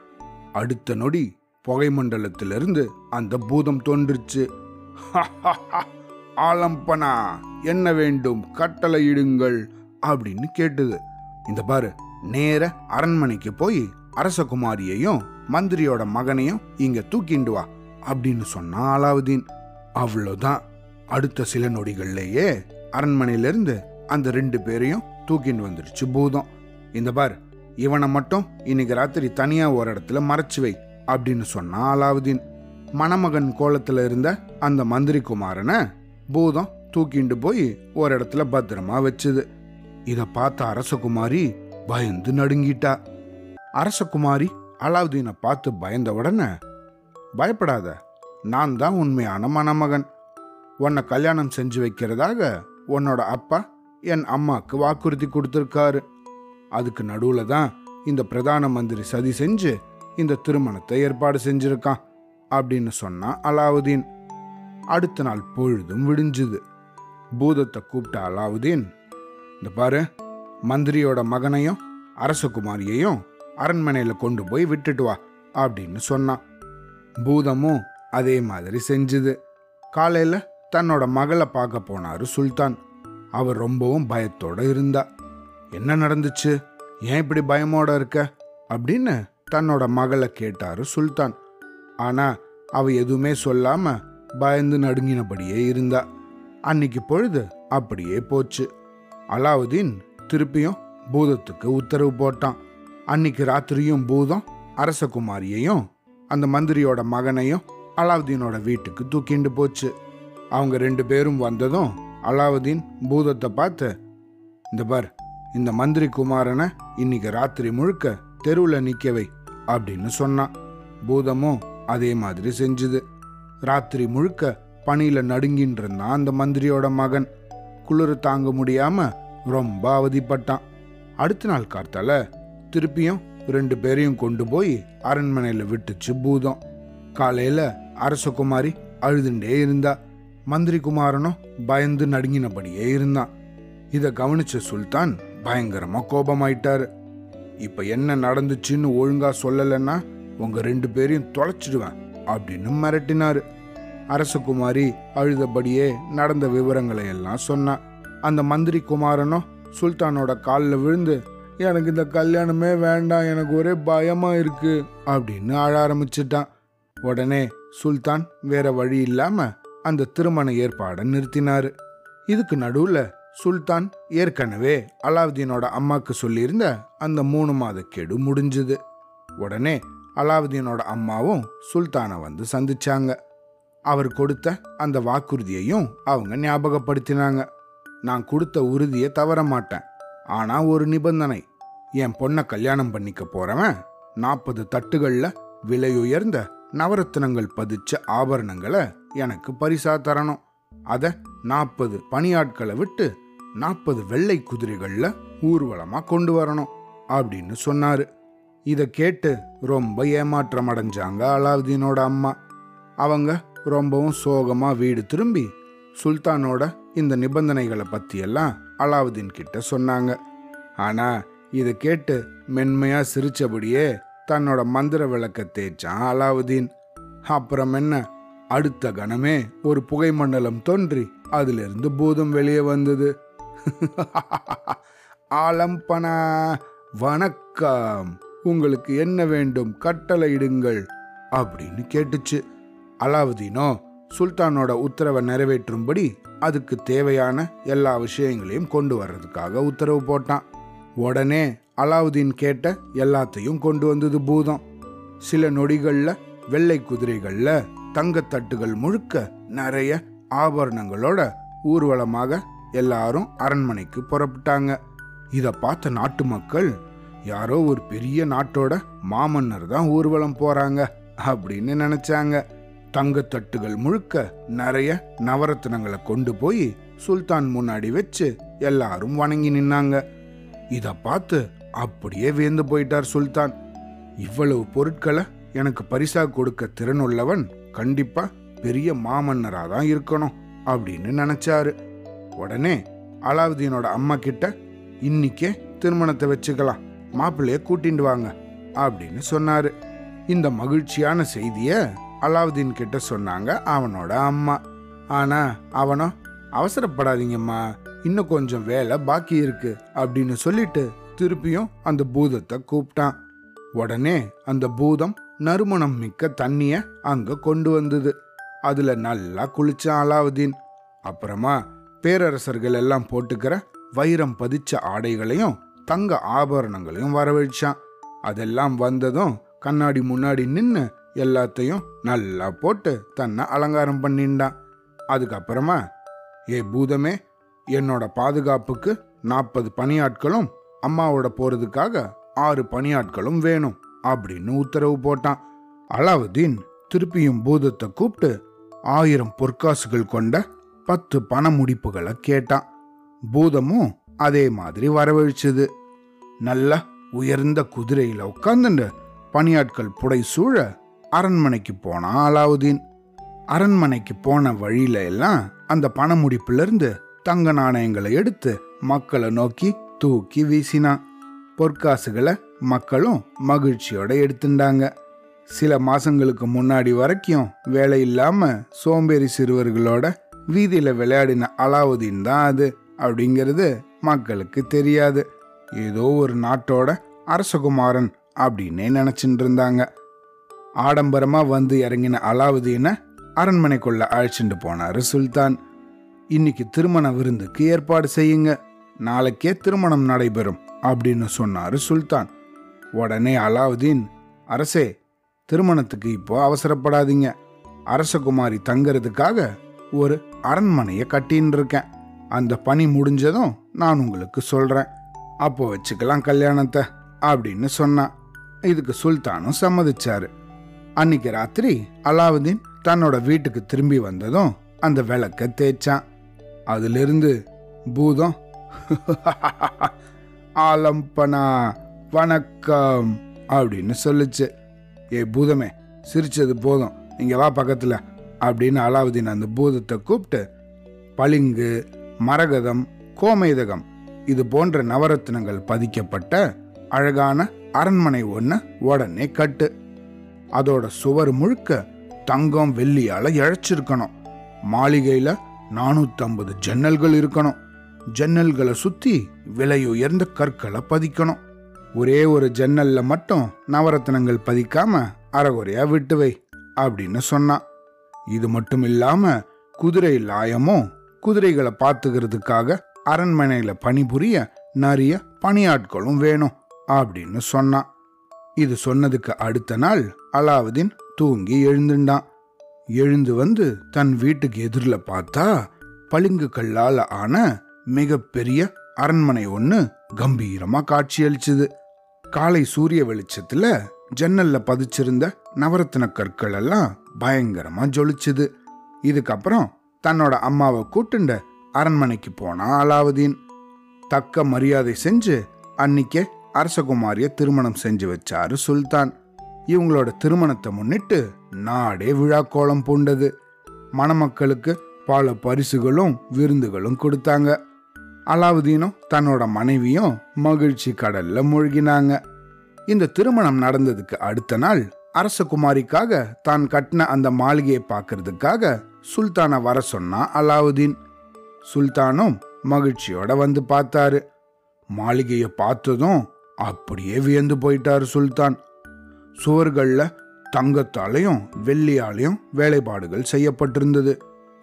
அடுத்த நொடி புகை மண்டலத்திலிருந்து அந்த பூதம் தோன்றுச்சு. ஆலம்பனா என்ன வேண்டும்? கட்டளையிடுங்கள் அப்படின்னு கேட்டது. இந்த பாரு நேர அரண்மனைக்கு போய் அரசகுமாரியையும் மந்திரியோட மகனையும் இங்க தூக்கிண்டு வா அப்படின்னு சொன்னா அலாவுதீன். அவ்வளோதான். அடுத்த சில நொடிகள்லேயே அரண்மனையிலிருந்து அந்த ரெண்டு பேரையும் தூக்கிட்டு வந்துருச்சு பூதம். இந்த பார் இவனை மட்டும் இன்னைக்கு ராத்திரி தனியா ஒரு இடத்துல மறைச்சு வை அப்படின்னு சொன்னா அலாவுதீன். மணமகன் கோலத்துல இருந்த அந்த மந்திரி குமாரனை பூதம் தூக்கிண்டு போய் ஒரு இடத்துல பத்திரமா வச்சுது. இதை பார்த்த அரசகுமாரி பயந்து நடுங்கிட்டா. அரசகுமாரி அலாவுதீனை பார்த்து பயந்த உடனே பயப்படாத நான் தான் உண்மையான மணமகன். உன்னை கல்யாணம் செஞ்சு வைக்கிறதாக உன்னோட அப்பா என் அம்மாவுக்கு வாக்குறுதி கொடுத்துருக்காரு. அதுக்கு நடுவில் தான் இந்த பிரதான மந்திரி சதி செஞ்சு இந்த திருமணத்தை ஏற்பாடு செஞ்சிருக்கான் அப்படின்னு சொன்னான் அலாவுதீன். அடுத்த நாள் பொழுதும் விடிஞ்சுது. பூதத்தை கூப்பிட்ட அலாவுதீன் இந்த பாரு மந்திரியோட மகனையும் அரசகுமாரியையும் அரண்மனையில் கொண்டு போய் விட்டுட்டு வா அப்படின்னு சொன்னான். பூதமும் அதே மாதிரி செஞ்சுது. காலையில் தன்னோட மகளை பார்க்க போனாரு சுல்தான். அவர் ரொம்பவும் பயத்தோடு இருந்தா. என்ன நடந்துச்சு? ஏன் இப்படி பயமோட இருக்க? அப்படின்னு தன்னோட மகளை கேட்டாரு சுல்தான். ஆனா அவ எதுவுமே சொல்லாம பயந்து நடுங்கினபடியே இருந்தா. அன்னைக்கு பொழுது அப்படியே போச்சு. அலாவுதீன் திருப்பியும் பூதத்துக்கு உத்தரவு போட்டான். அன்னைக்கு ராத்திரியும் பூதம் அரசகுமாரியையும் அந்த மந்திரியோட மகனையும் அலாவுதீனோட வீட்டுக்கு தூக்கிண்டு போச்சு. அவங்க ரெண்டு பேரும் வந்ததும் அலாவுதீன் பூதத்தை பார்த்து இந்த பார் இந்த மந்திரி குமாரனை இன்னைக்கு ராத்திரி முழுக்க தெருவில் நிற்கவை அப்படின்னு சொன்னான். பூதமும் அதே மாதிரி செஞ்சுது. ராத்திரி முழுக்க பனியில் நடுங்கின்னு இருந்தான் அந்த மந்திரியோட மகன். குளிர் தாங்க முடியாம ரொம்ப அவதிப்பட்டான். அடுத்த நாள் கார்த்தால திருப்பியும் ரெண்டு பேரையும் கொண்டு போய் அரண்மனையில் விட்டுச்சு பூதம். காலையில் அரசகுமாரி அழுதுண்டே இருந்தா. மந்திரி குமாரனும் பயந்து நடுங்கினபடியே இருந்தான் இதை கவனிச்ச சுல்தான் பயங்கரமா கோபமாயிட்டாரு. இப்ப என்ன நடந்துச்சுன்னு ஒழுங்கா சொல்லலைன்னா உங்க ரெண்டு பேரையும் தொலைச்சிடுவேன் அப்படின்னு மிரட்டினாரு. அரசகுமாரி அழுதபடியே நடந்த விவரங்களை எல்லாம் சொன்னான் அந்த மந்திரி குமாரனும் சுல்தானோட காலில் விழுந்து எனக்கு இந்த கல்யாணமே வேண்டாம் எனக்கு ஒரே பயமாக இருக்குது அப்படின்னு ஆழ ஆரம்பிச்சிட்டான். உடனே சுல்தான் வேற வழி இல்லாமல் அந்த திருமண ஏற்பாடை நிறுத்தினார். இதுக்கு நடுவில் சுல்தான் ஏற்கனவே அலாவுதீனோட அம்மாவுக்கு சொல்லியிருந்த அந்த மூணு மாத கெடு முடிஞ்சுது. உடனே அலாவுதீனோட அம்மாவும் சுல்தானை வந்து சந்திச்சாங்க. அவர் கொடுத்த அந்த வாக்குறுதியையும் அவங்க ஞாபகப்படுத்தினாங்க. நான் கொடுத்த உறுதியை தவற மாட்டேன். ஆனா ஒரு நிபந்தனை. என் பொண்ணை கல்யாணம் பண்ணிக்க போறவன் நாற்பது தட்டுகள்ல விலையுயர்ந்த நவரத்தினங்கள் பதிச்ச ஆபரணங்களை எனக்கு பரிசா தரணும். அத நாற்பது பணியாட்களை விட்டு நாற்பது வெள்ளை குதிரைகள்ல ஊர்வலமா கொண்டு வரணும் அப்படின்னு சொன்னாரு. இதை கேட்டு ரொம்ப ஏமாற்றம் அடைஞ்சாங்க அலாவுதீனோட அம்மா. அவங்க ரொம்பவும் சோகமா வீடு திரும்பி சுல்தானோட இந்த நிபந்தனைகளை பற்றியெல்லாம் அலாவுதீன் கிட்ட சொன்னாங்க. ஆனால் இதை கேட்டு மென்மையாக சிரித்தபடியே தன்னோட மந்திர விளக்க தேய்ச்சான் அலாவுதீன். அப்புறம் என்ன? அடுத்த கணமே ஒரு புகை மண்டலம் தோன்றி அதிலிருந்து பூதம் வெளியே வந்தது. ஆலம்பனா வணக்கம். உங்களுக்கு என்ன வேண்டும் கட்டளையிடுங்கள் அப்படின்னு கேட்டுச்சு. அலாவுதீனோ சுல்தானோட உத்தரவை நிறைவேற்றும்படி அதுக்கு தேவையான எல்லா விஷயங்களையும் கொண்டு வர்றதுக்காக உத்தரவு போட்டான். உடனே அலாவுதீன் கேட்ட எல்லாத்தையும் கொண்டு வந்தது பூதம். சில நொடிகளில் வெள்ளை குதிரைகளில் தங்கத்தட்டுகள் முழுக்க நிறைய ஆபரணங்களோட ஊர்வலமாக எல்லாரும் அரண்மனைக்கு புறப்பட்டாங்க. இதை பார்த்த நாட்டு மக்கள் யாரோ ஒரு பெரிய நாட்டோட மாமன்னர் தான் ஊர்வலம் போறாங்க அப்படின்னு நினைச்சாங்க. தங்கத்தட்டுகள் முழுக்க நிறைய நவரத்தினங்களை கொண்டு போய் சுல்தான் முன்னாடி வச்சு எல்லாரும் வணங்கி நின்னாங்க. இத பார்த்து அப்படியே வியந்து போயிட்டார் சுல்தான். இவ்வளவு பொருட்களை எனக்கு பரிசா கொடுக்க திறனுள்ளவன் கண்டிப்பா பெரிய மாமன்னரா தான் இருக்கணும் அப்படின்னு நினைச்சாரு. உடனே அலாவுதீனோட அம்மா கிட்ட இன்னிக்கே திருமணத்தை வச்சுக்கலாம் மாப்பிள்ளைய கூட்டிட்டு வாங்க அப்படின்னு சொன்னாரு. இந்த மகிழ்ச்சியான செய்தியை அலாவுதீன் கிட்ட சொன்னாங்க அவனோட அம்மா. ஆனா அவனோ அவசரப்படாதீங்கம்மா. இன்னும் கொஞ்சம் வேலை பாக்கி இருக்கு அப்படின்னு சொல்லிட்டு திருப்பியும் அந்த பூதத்தை கூப்பிட்டான் உடனே அந்த பூதம் நறுமணம் மிக்க தண்ணிய அங்க கொண்டு வந்தது. அதுல நல்லா குளிச்சான் அலாவுதீன். அப்புறமா பேரரசர்கள் எல்லாம் போட்டுக்கிற வைரம் பதிச்ச ஆடைகளையும் தங்க ஆபரணங்களையும் வரவழைச்சான். அதெல்லாம் வந்ததும் கண்ணாடி முன்னாடி நின்று எல்லாத்தையும் நல்லா போட்டு தன்னை அலங்காரம் பண்ணிண்டான் அதுக்கப்புறமா ஏ பூதமே என்னோட பாதுகாப்புக்கு நாற்பது பணியாட்களும் அம்மாவோட போறதுக்காக ஆறு பணியாட்களும் வேணும் அப்படின்னு உத்தரவு போட்டான். அலாவுதீன் திருப்பியும் பூதத்தை கூப்பிட்டு ஆயிரம் பொற்காசுகள் கொண்ட பத்து பண முடிப்புகளை கேட்டான். பூதமும் அதே மாதிரி வரவழிச்சது. நல்ல உயர்ந்த குதிரையில உட்கார்ந்துண்டு பணியாட்கள் புடை சூழ அரண்மனைக்கு போனான் அலாவுதீன் அரண்மனைக்கு போன வழியில எல்லாம் அந்த பண தங்க நாணயங்களை எடுத்து மக்களை நோக்கி தூக்கி வீசினான் பொற்காசுகளை மக்களும் மகிழ்ச்சியோட எடுத்துட்டாங்க சில மாசங்களுக்கு முன்னாடி வரைக்கும் வேலை இல்லாம சோம்பேறி சிறுவர்களோட வீதியில விளையாடின அலாவுதீன் தான் அது அப்படிங்கிறது மக்களுக்கு தெரியாது. ஏதோ ஒரு நாட்டோட அரசகுமாரன் அப்படின்னே நினைச்சிட்டு இருந்தாங்க. ஆடம்பரமாக வந்து இறங்கின அலாவுதீனை அரண்மனைக்குள்ள அழைச்சிட்டு போனார் சுல்தான். இன்னைக்கு திருமண விருந்துக்கு ஏற்பாடு செய்யுங்க. நாளைக்கே திருமணம் நடைபெறும் அப்படின்னு சொன்னார் சுல்தான். உடனே அலாவுதீன் அரசே திருமணத்துக்கு இப்போ அவசரப்படாதீங்க. அரசகுமாரி தங்கிறதுக்காக ஒரு அரண்மனையை கட்டின்னு இருக்கேன். அந்த பணி முடிஞ்சதும் நான் உங்களுக்கு சொல்கிறேன் அப்போ வச்சுக்கலாம் கல்யாணத்தை அப்படின்னு சொன்னான். இதுக்கு சுல்தானும் சம்மதிச்சாரு. அன்னைக்கு ராத்திரி அலாவுதீன் தன்னோட வீட்டுக்கு திரும்பி வந்ததும் அந்த விளக்க தேய்ச்சான். அதிலிருந்து பூதம் ஆலம்பனா வணக்கம் அப்படின்னு சொல்லுச்சு. ஏ பூதமே சிரிச்சது போதும். இங்கே வா பக்கத்தில் அப்படின்னு அலாவுதீன் அந்த பூதத்தை கூப்பிட்டு பளிங்கு மரகதம் கோமேதகம் இது போன்ற நவரத்னங்கள் பதிக்கப்பட்ட அழகான அரண்மனை ஒன்று உடனே கட்டு. அதோட சுவர் முழுக்க தங்கம் வெள்ளியால இழைச்சிருக்கணும். மாளிகையில நானூத்தம்பது ஜன்னல்கள் இருக்கணும். ஜன்னல்களை சுத்தி விலை உயர்ந்த கற்களை பதிக்கணும். ஒரே ஒரு ஜன்னல்ல மட்டும் நவரத்தினங்கள் பதிக்காம அறகுறையா விட்டு வை அப்படின்னு சொன்னான். இது மட்டும் இல்லாம குதிரை லாயமும் குதிரைகளை பார்த்துக்கிறதுக்காக அரண்மனையில பணிபுரிய நிறைய பணியாட்களும் வேணும் அப்படின்னு சொன்னான். இது சொன்னதுக்கு அடுத்த நாள் அலாவுதீன் தூங்கி எழுந்துண்டான் எழுந்து வந்து தன் வீட்டுக்கு எதிரில் பார்த்தா பளிங்கு கல்லால் ஆன மிகப்பெரிய அரண்மனை ஒன்று கம்பீரமா காட்சியளிச்சுது. காலை சூரிய வெளிச்சத்துல ஜன்னல்ல பதிச்சிருந்த நவரத்தின கற்கள் எல்லாம் பயங்கரமா ஜொலிச்சுது. இதுக்கப்புறம் தன்னோட அம்மாவை கூட்டுண்ட அரண்மனைக்கு போனா அலாவுதீன். தக்க மரியாதை செஞ்சு அன்னிக்கே அரசகுமாரிய திருமணம் செஞ்சு வச்சாரு சுல்தான். இவங்களோட திருமணத்தை முன்னிட்டு நாடே விழா கோலம் பூண்டது. மணமக்களுக்கு பல பரிசுகளும் விருந்துகளும் கொடுத்தாங்க. அலாவுதீனும் தன்னோட மனைவியும் மகிழ்ச்சி கடல்ல மூழ்கினாங்க. இந்த திருமணம் நடந்ததுக்கு அடுத்த நாள் அரசகுமாரிக்காக தான் கட்டின அந்த மாளிகையை பார்க்கறதுக்காக சுல்தானை வர சொன்னா அலாவுதீன். சுல்தானும் மகிழ்ச்சியோட வந்து பார்த்தாரு. மாளிகையை பார்த்ததும் அப்படியே வியந்து போயிட்டாரு சுல்தான். சுவர்களில் தங்கத்தாலையும் வெள்ளியாலையும் வேலைப்பாடுகள் செய்யப்பட்டிருந்தது.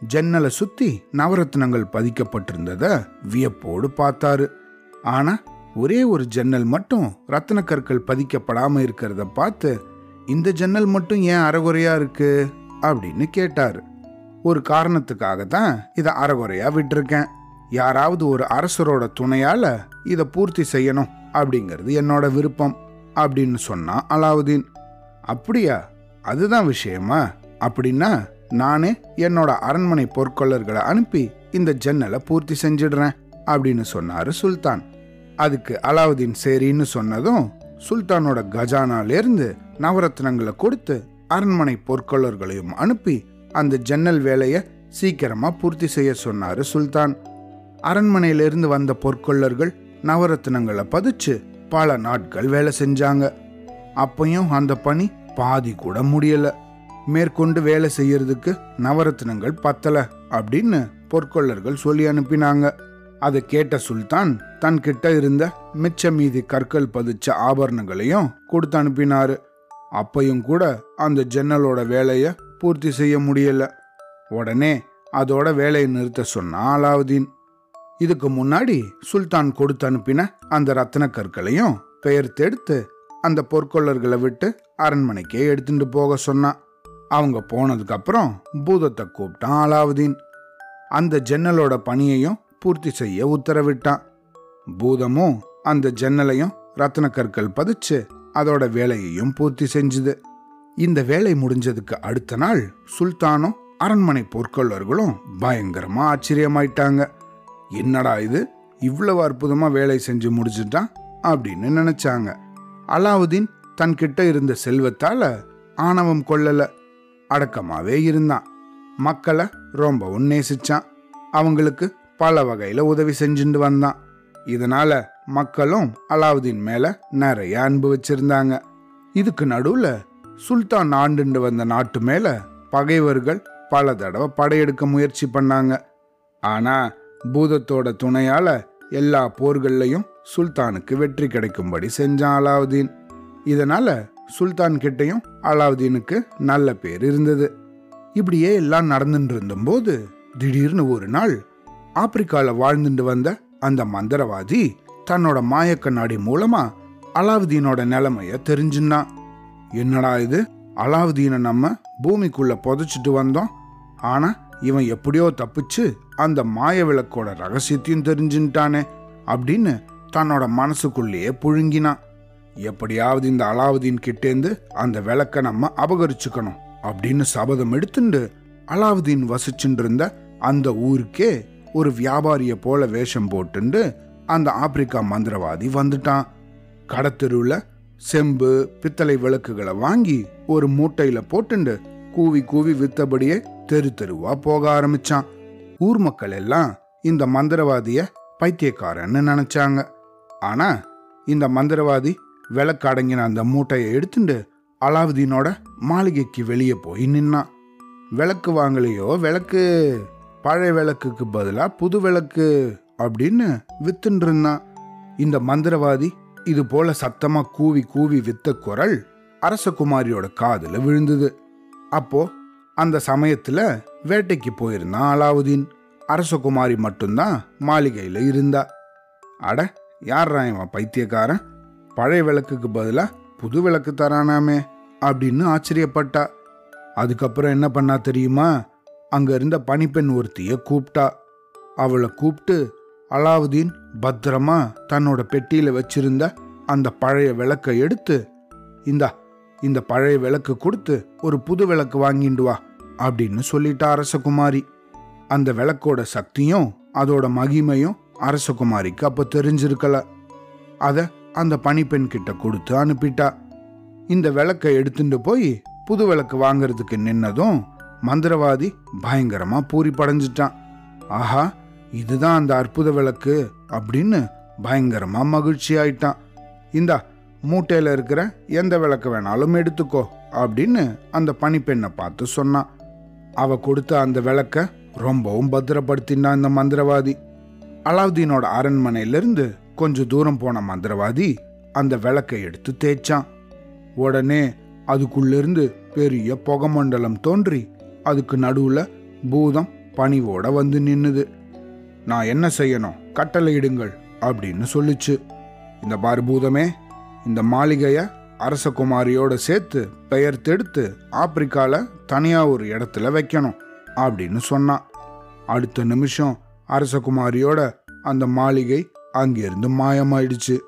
ஜன்னலை சுத்தி நவரத்னங்கள் பதிக்கப்பட்டிருந்தத வியப்போடு பார்த்தாரு. ஆனா ஒரே ஒரு ஜன்னல் மட்டும் ரத்தின கற்கள் பதிக்கப்படாம இருக்கிறத பார்த்து இந்த ஜன்னல் மட்டும் ஏன் அறகுறையா இருக்கு? அப்படின்னு கேட்டாரு. ஒரு காரணத்துக்காக தான் இதை அறகுறையா விட்டிருக்கேன். யாராவது ஒரு அரசரோட துணையால இதை பூர்த்தி செய்யணும் அப்படிங்கிறது என்னோட விருப்பம். அப்படின்னு சொன்னான் அலாவுதீன் அப்படியா? அதுதான் விஷயமா? அப்படின்னா நானே என்னோட அரண்மனை பொற்கொள்ளர்களை அனுப்பி இந்த ஜன்னலை பூர்த்தி செஞ்சிடுறேன் அப்படின்னு சொன்னாரு சுல்தான். அதுக்கு அலாவுதீன் சரின்னு சொன்னதும் சுல்தானோட கஜானாலேருந்து நவரத்னங்களை கொடுத்து அரண்மனை பொற்கொள்ளர்களையும் அனுப்பி அந்த ஜன்னல் வேலையை சீக்கிரமா பூர்த்தி செய்ய சொன்னாரு சுல்தான். அரண்மனையிலிருந்து வந்த பொற்கொள்ளர்கள் நவரத்னங்களை பதிச்சு பல நாட்கள் வேலை செஞ்சாங்க. அப்பையும் அந்த பணி பாதி கூட முடியல. மேற்கொண்டு வேலை செய்யறதுக்கு நவரத்தினங்கள் பத்தல அப்படின்னு பொற்கொள்ளர்கள் சொல்லி அனுப்பினாங்க. அதை கேட்ட சுல்தான் தன்கிட்ட இருந்த மிச்ச மீதி கற்கள் பதிச்ச ஆபரணங்களையும் கொடுத்து அனுப்பினாரு. அப்பையும் கூட அந்த ஜன்னலோட வேலையை பூர்த்தி செய்ய முடியல. உடனே அதோட வேலையை நிறுத்த சொன்னா அலாவுதீன் இதுக்கு முன்னாடி சுல்தான் கொடுத்து அனுப்பின அந்த ரத்தின கற்களையும் பெயர்த்தெடுத்து அந்த பொற்கொள்ளர்களை விட்டு அரண்மனைக்கே எடுத்துட்டு போக சொன்னான் அவங்க போனதுக்கு அப்புறம் பூதத்தை கூப்பிட்டான் அலாவுதீன். அந்த ஜன்னலோட பணியையும் பூர்த்தி செய்ய உத்தரவிட்டான். பூதமும் அந்த ஜன்னலையும் ரத்ன கற்கள் பதிச்சு அதோட வேலையையும் பூர்த்தி செஞ்சுது. இந்த வேலை முடிஞ்சதுக்கு அடுத்த நாள் சுல்தானும் அரண்மனை பொற்கொள்ளர்களும் பயங்கரமா ஆச்சரியமாயிட்டாங்க. என்னடா இது? இவ்வளவு அற்புதமாக வேலை செஞ்சு முடிச்சுட்டான் அப்படின்னு நினைச்சாங்க. அலாவுதீன் தன்கிட்ட இருந்த செல்வத்தால் ஆணவம் கொள்ளலை. அடக்கமாகவே இருந்தான். மக்களை ரொம்பவும் நேசிச்சான் அவங்களுக்கு பல வகையில் உதவி செஞ்சுட்டு வந்தான். இதனால மக்களும் அலாவுதீன் மேலே நிறைய அன்பு வச்சிருந்தாங்க. இதுக்கு நடுவில் சுல்தான் ஆண்டுண்டு வந்த நாட்டு மேலே பகைவர்கள் பல தடவை படையெடுக்க முயற்சி பண்ணாங்க. ஆனால் பூதத்தோட துணையால எல்லா போர்கள்லையும் சுல்தானுக்கு வெற்றி கிடைக்கும்படி செஞ்சான் அலாவுதீன். இதனால சுல்தான் கிட்டையும் அலாவுதீனுக்கு நல்ல பேர் இருந்தது. இப்படியே எல்லாம் நடந்துட்டு இருந்தபோது திடீர்னு ஒரு நாள் ஆப்பிரிக்கால வாழ்ந்துட்டு வந்த அந்த மந்திரவாதி தன்னோட மாயக்கண்ணாடி மூலமா அலாவுதீனோட நிலைமைய தெரிஞ்சுன்னா. என்னடா இது? அலாவுதீனை நம்ம பூமிக்குள்ள புதைச்சிட்டு வந்தோம். ஆனா இவன் எப்படியோ தப்பிச்சு அந்த மாய விளக்கோட ரகசியத்தையும் தெரிஞ்சுட்டானே அப்படின்னு தன்னோட மனசுக்குள்ளேயே புழுங்கினான். எப்படியாவது இந்த அலாவுதீன் கிட்டேந்து அந்த விளக்க நம்ம அபகரிச்சுக்கணும் அப்படின்னு சபதம் எடுத்துண்டு அலாவுதீன் வசிச்சுட்டு இருந்த அந்த ஊருக்கே ஒரு வியாபாரிய போல வேஷம் போட்டுண்டு அந்த ஆப்பிரிக்கா மந்திரவாதி வந்துட்டான். கடத்தெருவில் செம்பு பித்தளை விளக்குகளை வாங்கி ஒரு மூட்டையில போட்டுண்டு கூவி கூவி வித்தபடியே தெரு தெருவா போக ஆரம்பிச்சான். ஊர் மக்கள் எல்லாம் இந்த மந்திரவாதிய பைத்தியக்காரன்னு நினைச்சாங்க. ஆனா இந்த மந்திரவாதி விளக்கு அடங்கின அந்த மூட்டையை எடுத்துட்டு அலாவுதீனோட மாளிகைக்கு வெளியே போய் நின்னான். விளக்கு வாங்கலையோ? விளக்கு பழைய விளக்குக்கு பதிலா புது விளக்கு அப்படின்னு வித்துன்னு இருந்தான். இந்த மந்திரவாதி இது போல சத்தமா கூவி கூவி வித்த குரல் அரசகுமாரியோட காதில் விழுந்தது. அப்போ அந்த சமயத்துல வேட்டைக்கு போயிருந்தான் அலாவுதீன் அரசகுமாரி மட்டும்தான் மாளிகையில இருந்தா. அட யார்ரா இவன் பைத்தியக்காரன்? பழைய விளக்குக்கு பதிலா புது விளக்கு தரானாமே அப்படின்னு ஆச்சரியப்பட்டா. அதுக்கப்புறம் என்ன பண்ணா தெரியுமா? அங்க இருந்த பணிப்பெண் ஒருத்திய கூப்பிட்டா அவளை கூப்பிட்டு அலாவுதீன் பத்திரமா தன்னோட பெட்டியில வச்சிருந்த அந்த பழைய விளக்கை எடுத்து இந்தா இந்த பழைய விளக்கு கொடுத்து ஒரு புது விளக்கு வாங்கிண்டு வா அப்படின்னு சொல்லிட்டா அரசகுமாரி. அந்த விளக்கோட சக்தியும் அதோட மகிமையும் அரசகுமாரிக்கு அப்போ தெரிஞ்சிருக்கல. அதை அந்த பணிப்பெண் கிட்ட கொடுத்து அனுப்பிட்டா. இந்த விளக்கை எடுத்துட்டு போய் புது விளக்கு வாங்குறதுக்கு நின்னதும் மந்திரவாதி பயங்கரமா பூரி படைஞ்சிட்டான் ஆஹா இதுதான் அந்த அற்புத விளக்கு அப்படின்னு பயங்கரமா மகிழ்ச்சி ஆயிட்டான் இந்தா மூட்டையில் இருக்கிற எந்த விளக்கு வேணாலும் எடுத்துக்கோ அப்படின்னு அந்த பனிப்பெண்ணை பார்த்து சொன்னான் அவ கொடுத்த அந்த விளக்க ரொம்பவும் பத்திரப்படுத்தினான் இந்த மந்திரவாதி. அலாவுதீனோட அரண்மனையிலிருந்து கொஞ்சம் தூரம் போன மந்திரவாதி அந்த விளக்கை எடுத்து தேய்ச்சான். உடனே அதுக்குள்ளிருந்து பெரிய புகமண்டலம் தோன்றி அதுக்கு நடுவுல பூதம் பணிவோட வந்து நின்னுது. நான் என்ன செய்யணும்? கட்டளையிடுங்கள் அப்படின்னு சொல்லுச்சு. இந்த பாரு பூதமே இந்த மாளிகையை அரசகுமாரியோட சேர்த்து பெயர் தெடுத்து ஆப்பிரிக்கால தனியா ஒரு இடத்துல வைக்கணும் அப்படின்னு சொன்னான் அடுத்த நிமிஷம் அரசகுமாரியோட அந்த மாளிகை அங்கிருந்து மாயமாயிடுச்சு.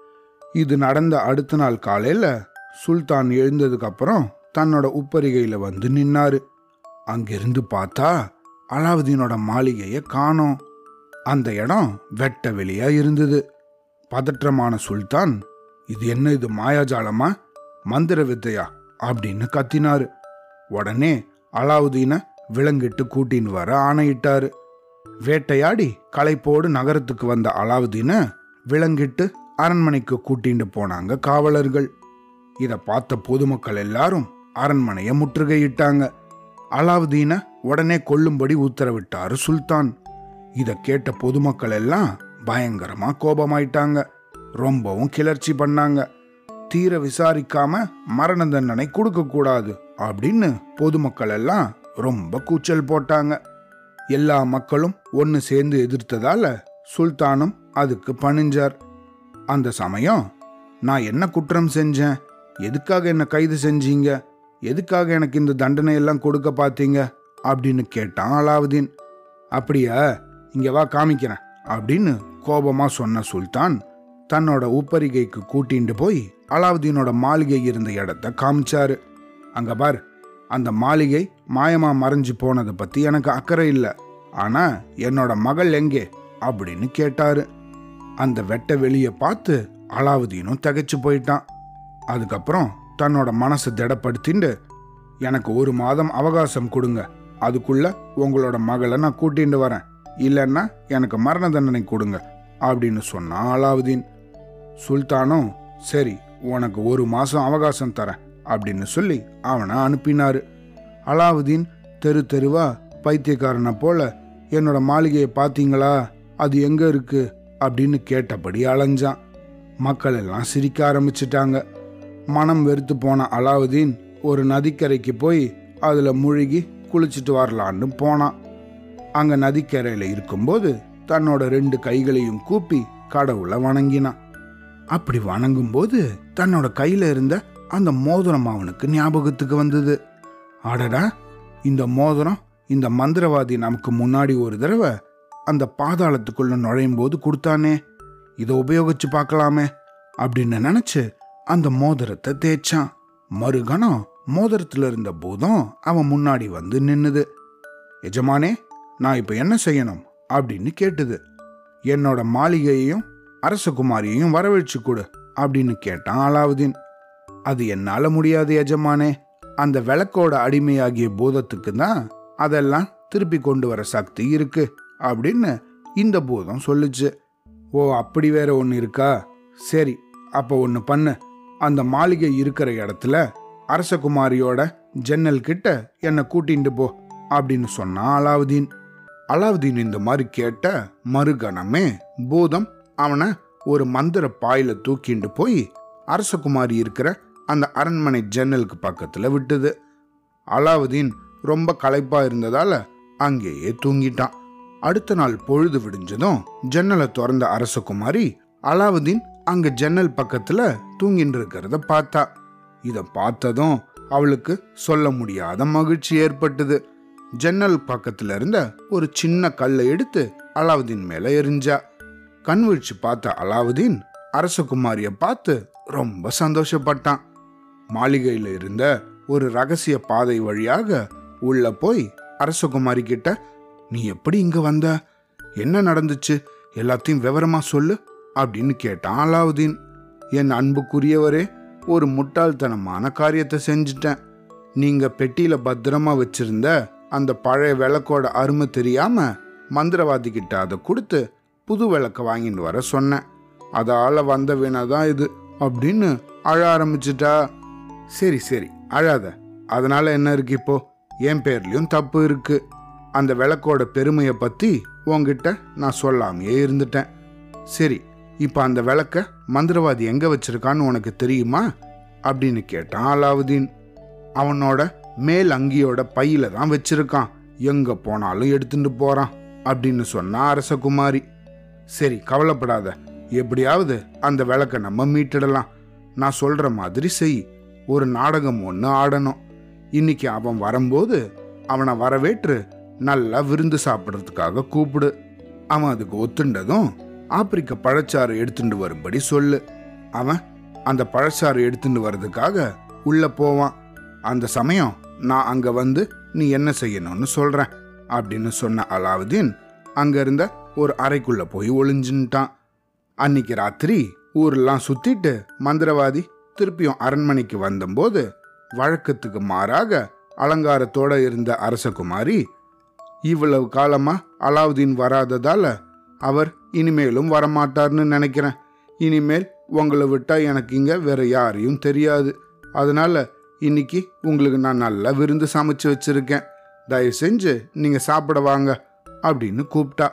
இது நடந்த அடுத்த நாள் காலையில சுல்தான் எழுந்ததுக்கு அப்புறம் தன்னோட உப்பரிகையில வந்து நின்னாரு. அங்கிருந்து பார்த்தா அலாவுதீனோட மாளிகைய காணோம். அந்த இடம் வெட்ட வெளியா இருந்தது. பதற்றமான சுல்தான் இது என்ன இது மாயாஜாலமா? மந்திர வித்தையா? அப்படின்னு கத்தினாரு. உடனே அலாவுதீனை விலங்கிட்டு கூட்டின்னு வர ஆணையிட்டாரு. வேட்டையாடி களைப்போடு நகரத்துக்கு வந்த அலாவுதீனை விலங்கிட்டு அரண்மனைக்கு கூட்டிட்டு போனாங்க காவலர்கள். இதை பார்த்த பொதுமக்கள் எல்லாரும் அரண்மனையை முற்றுகையிட்டாங்க. அலாவுதீனை உடனே கொல்லும்படி உத்தரவிட்டாரு சுல்தான். இதை கேட்ட பொதுமக்கள் எல்லாம் பயங்கரமா கோபமாயிட்டாங்க. ரொம்பவும் கிளர்ச்சி பண்ணாங்க. தீர விசாரிக்காம மரண தண்டனை கொடுக்க கூடாது அப்படின்னு பொதுமக்கள் எல்லாம் ரொம்ப கூச்சல் போட்டாங்க. எல்லா மக்களும் ஒன்னு சேர்ந்து எதிர்த்ததால சுல்தானும் அதுக்கு பணிஞ்சார். அந்த சமயம் நான் என்ன குற்றம் செஞ்சேன்? எதுக்காக என்ன கைது செஞ்சீங்க? எதுக்காக எனக்கு இந்த தண்டனை எல்லாம் கொடுக்க பார்த்தீங்க அப்படின்னு கேட்டான் அலாவுதீன். அப்படியா? இங்க வா காமிக்கிறேன் அப்படின்னு கோபமா சொன்ன சுல்தான் தன்னோட உப்பரிகைக்கு கூட்டிண்டு போய் அலாவுதீனோட மாளிகை இருந்த இடத்த காமிச்சாரு. அங்க பார் அந்த மாளிகை மாயமா மறைஞ்சு போனதை பத்தி எனக்கு அக்கறை இல்லை. ஆனா என்னோட மகள் எங்கே? அப்படின்னு கேட்டாரு. அந்த வெட்ட வெளிய பார்த்து அலாவுதீனும் திகைச்சு போயிட்டான். அதுக்கப்புறம் தன்னோட மனசை திடப்படுத்திண்டு எனக்கு ஒரு மாதம் அவகாசம் கொடுங்க. அதுக்குள்ள உங்களோட மகளை நான் கூட்டிட்டு வரேன். இல்லைன்னா எனக்கு மரண தண்டனை கொடுங்க அப்படின்னு சொன்னான் அலாவுதீன். சுல்தானும் சரி உனக்கு ஒரு மாசம் அவகாசம் தரேன் அப்படின்னு சொல்லி அவனை அனுப்பினாரு. அலாவுதீன் தெரு தெருவா பைத்தியக்காரனை போல என்னோட மாளிகையை பார்த்தீங்களா? அது எங்க இருக்கு? அப்படின்னு கேட்டபடி அலைஞ்சான். மக்கள் எல்லாம் சிரிக்க ஆரம்பிச்சிட்டாங்க. மனம் வெறுத்து போன அலாவுதீன் ஒரு நதிக்கரைக்கு போய் அதுல முழுகி குளிச்சுட்டு வரலான்னு போனான். அங்க நதிக்கரையில இருக்கும்போது தன்னோட ரெண்டு கைகளையும் கூப்பி கடவுளை வணங்கினான். அப்படி வணங்கும்போது தன்னோட கையில இருந்த அந்த மோதிரம் அவனுக்கு ஞாபகத்துக்கு வந்தது. அடடா இந்த மோதிரம் இந்த மந்திரவாதி நமக்கு முன்னாடி ஒரு தடவை அந்த பாதாளத்துக்குள்ள நுழையும் போது கொடுத்தானே. இதை உபயோகிச்சு பார்க்கலாமே அப்படின்னு நினைச்சு அந்த மோதிரத்தை தேய்ச்சான். மறுகணம் மோதிரத்துல இருந்த பூதம் அவன் முன்னாடி வந்து நின்னுது. எஜமானே நான் இப்ப என்ன செய்யணும்? அப்படின்னு கேட்டுது. என்னோட மாளிகையையும் அரசகுமாரியையும் வரவழைச்சு கொடு அப்படின்னு கேட்டான் அலாவுதீன். அது என்னால முடியாது எஜமானே. அந்த விளக்கோட அடிமையாகிய பூதத்துக்கு தான் அதெல்லாம் திருப்பி கொண்டு வர சக்தி இருக்கு அப்படின்னு இந்த பூதம் சொல்லுச்சு. ஓ அப்படி வேற ஒன்று இருக்கா? சரி அப்போ ஒன்று பண்ணு. அந்த மாளிகை இருக்கிற இடத்துல அரசகுமாரியோட ஜன்னல் கிட்ட என்னை கூட்டிட்டு போ அப்படின்னு சொன்னான் அலாவுதீன். அலாவுதீன் இந்த மாதிரி கேட்ட மறுகணமே பூதம் அவனை ஒரு மந்திர பாயில தூக்கிண்டு போய் அரசகுமாரி இருக்கிற அந்த அரண்மனை ஜன்னலுக்கு பக்கத்துல விட்டுது. அலாவுதீன் ரொம்ப களைப்பா இருந்ததால அங்கேயே தூங்கிட்டான். அடுத்த நாள் பொழுது விடிஞ்சதும் ஜன்னலை திறந்த அரசகுமாரி அலாவுதீன் அங்க ஜன்னல் பக்கத்துல தூங்கிட்டு இருக்கிறத பார்த்தா. இதை பார்த்ததும் அவளுக்கு சொல்ல முடியாத மகிழ்ச்சி ஏற்பட்டது. ஜன்னல் பக்கத்துல இருந்த ஒரு சின்ன கல்லை எடுத்து அலாவுதீன் மேல எரிஞ்சா. கண் விழிச்சு பார்த்த அலாவுதீன் அரசகுமாரிய பார்த்து ரொம்ப சந்தோஷப்பட்டான். மாளிகையில இருந்த ஒரு ரகசிய பாதை வழியாக உள்ள போய் அரசகுமாரி கிட்ட நீ எப்படி இங்க வந்த? என்ன நடந்துச்சு? எல்லாத்தையும் விவரமா சொல்லு அப்படின்னு கேட்டான் அலாவுதீன். என் அன்புக்குரியவரே ஒரு முட்டாள்தனமான காரியத்தை செஞ்சிட்டேன். நீங்க பெட்டியில பத்திரமா வச்சிருந்த அந்த பழைய விளக்கோட அருமை தெரியாம மந்திரவாதி கிட்ட அதை கொடுத்து புது விளக்க வாங்கிட்டு வர சொன்னேன். அதால் வந்த வினாதான் இது அப்படின்னு அழ ஆரம்பிச்சிட்டா. சரி சரி அழாத. அதனால என்ன இருக்கு இப்போ? என் பேர்லேயும் தப்பு இருக்கு. அந்த விளக்கோட பெருமையை பற்றி உங்ககிட்ட நான் சொல்லாமையே இருந்துட்டேன். சரி இப்போ அந்த விளக்க மந்திரவாதி எங்கே வச்சிருக்கான்னு உனக்கு தெரியுமா? அப்படின்னு கேட்டான் அலாவுதீன். அவனோட மேல் அங்கியோட பையில தான் வச்சிருக்கான். எங்க போனாலும் எடுத்துட்டு போறான் அப்படின்னு சொன்னா அரசகுமாரி. சரி கவலைப்படாத. எப்படியாவது அந்த விளக்க நம்ம மீட்டிடலாம். நான் சொல்ற மாதிரி செய். ஒரு நாடகம் ஒன்று ஆடணும். இன்னைக்கு அவன் வரும்போது அவனை வரவேற்று நல்லா விருந்து சாப்பிட்றதுக்காக கூப்பிடு. அவன் அதுக்கு ஒத்துண்டதும் ஆப்பிரிக்க பழச்சாறு எடுத்துட்டு வரும்படி சொல்லு. அவன் அந்த பழச்சாறு எடுத்துட்டு வர்றதுக்காக உள்ள போவான். அந்த சமயம் நான் அங்க வந்து நீ என்ன செய்யணும்னு சொல்றேன் அப்படின்னு சொன்ன அலாவுதீன் அங்க இருந்த ஒரு அறைக்குள்ள போய் ஒளிஞ்சுட்டான் அன்னைக்கு ராத்திரி ஊரெல்லாம் சுத்திட்டு மந்திரவாதி திருப்பியும் அரண்மனைக்கு வந்தபோது வழக்கத்துக்கு மாறாக அலங்காரத்தோட இருந்த அரசகுமாரி இவ்வளவு காலமா அலாவுதீன் வராததால அவர் இனிமேலும் வரமாட்டார்னு நினைக்கிறேன். இனிமேல் உங்களை விட்டா எனக்கு இங்க வேற யாரையும் தெரியாது. அதனால இன்னைக்கு உங்களுக்கு நான் நல்லா விருந்து சமைச்சு வச்சிருக்கேன். தயவு செஞ்சு நீங்க சாப்பிட வாங்க அப்படின்னு கூப்பிட்டா.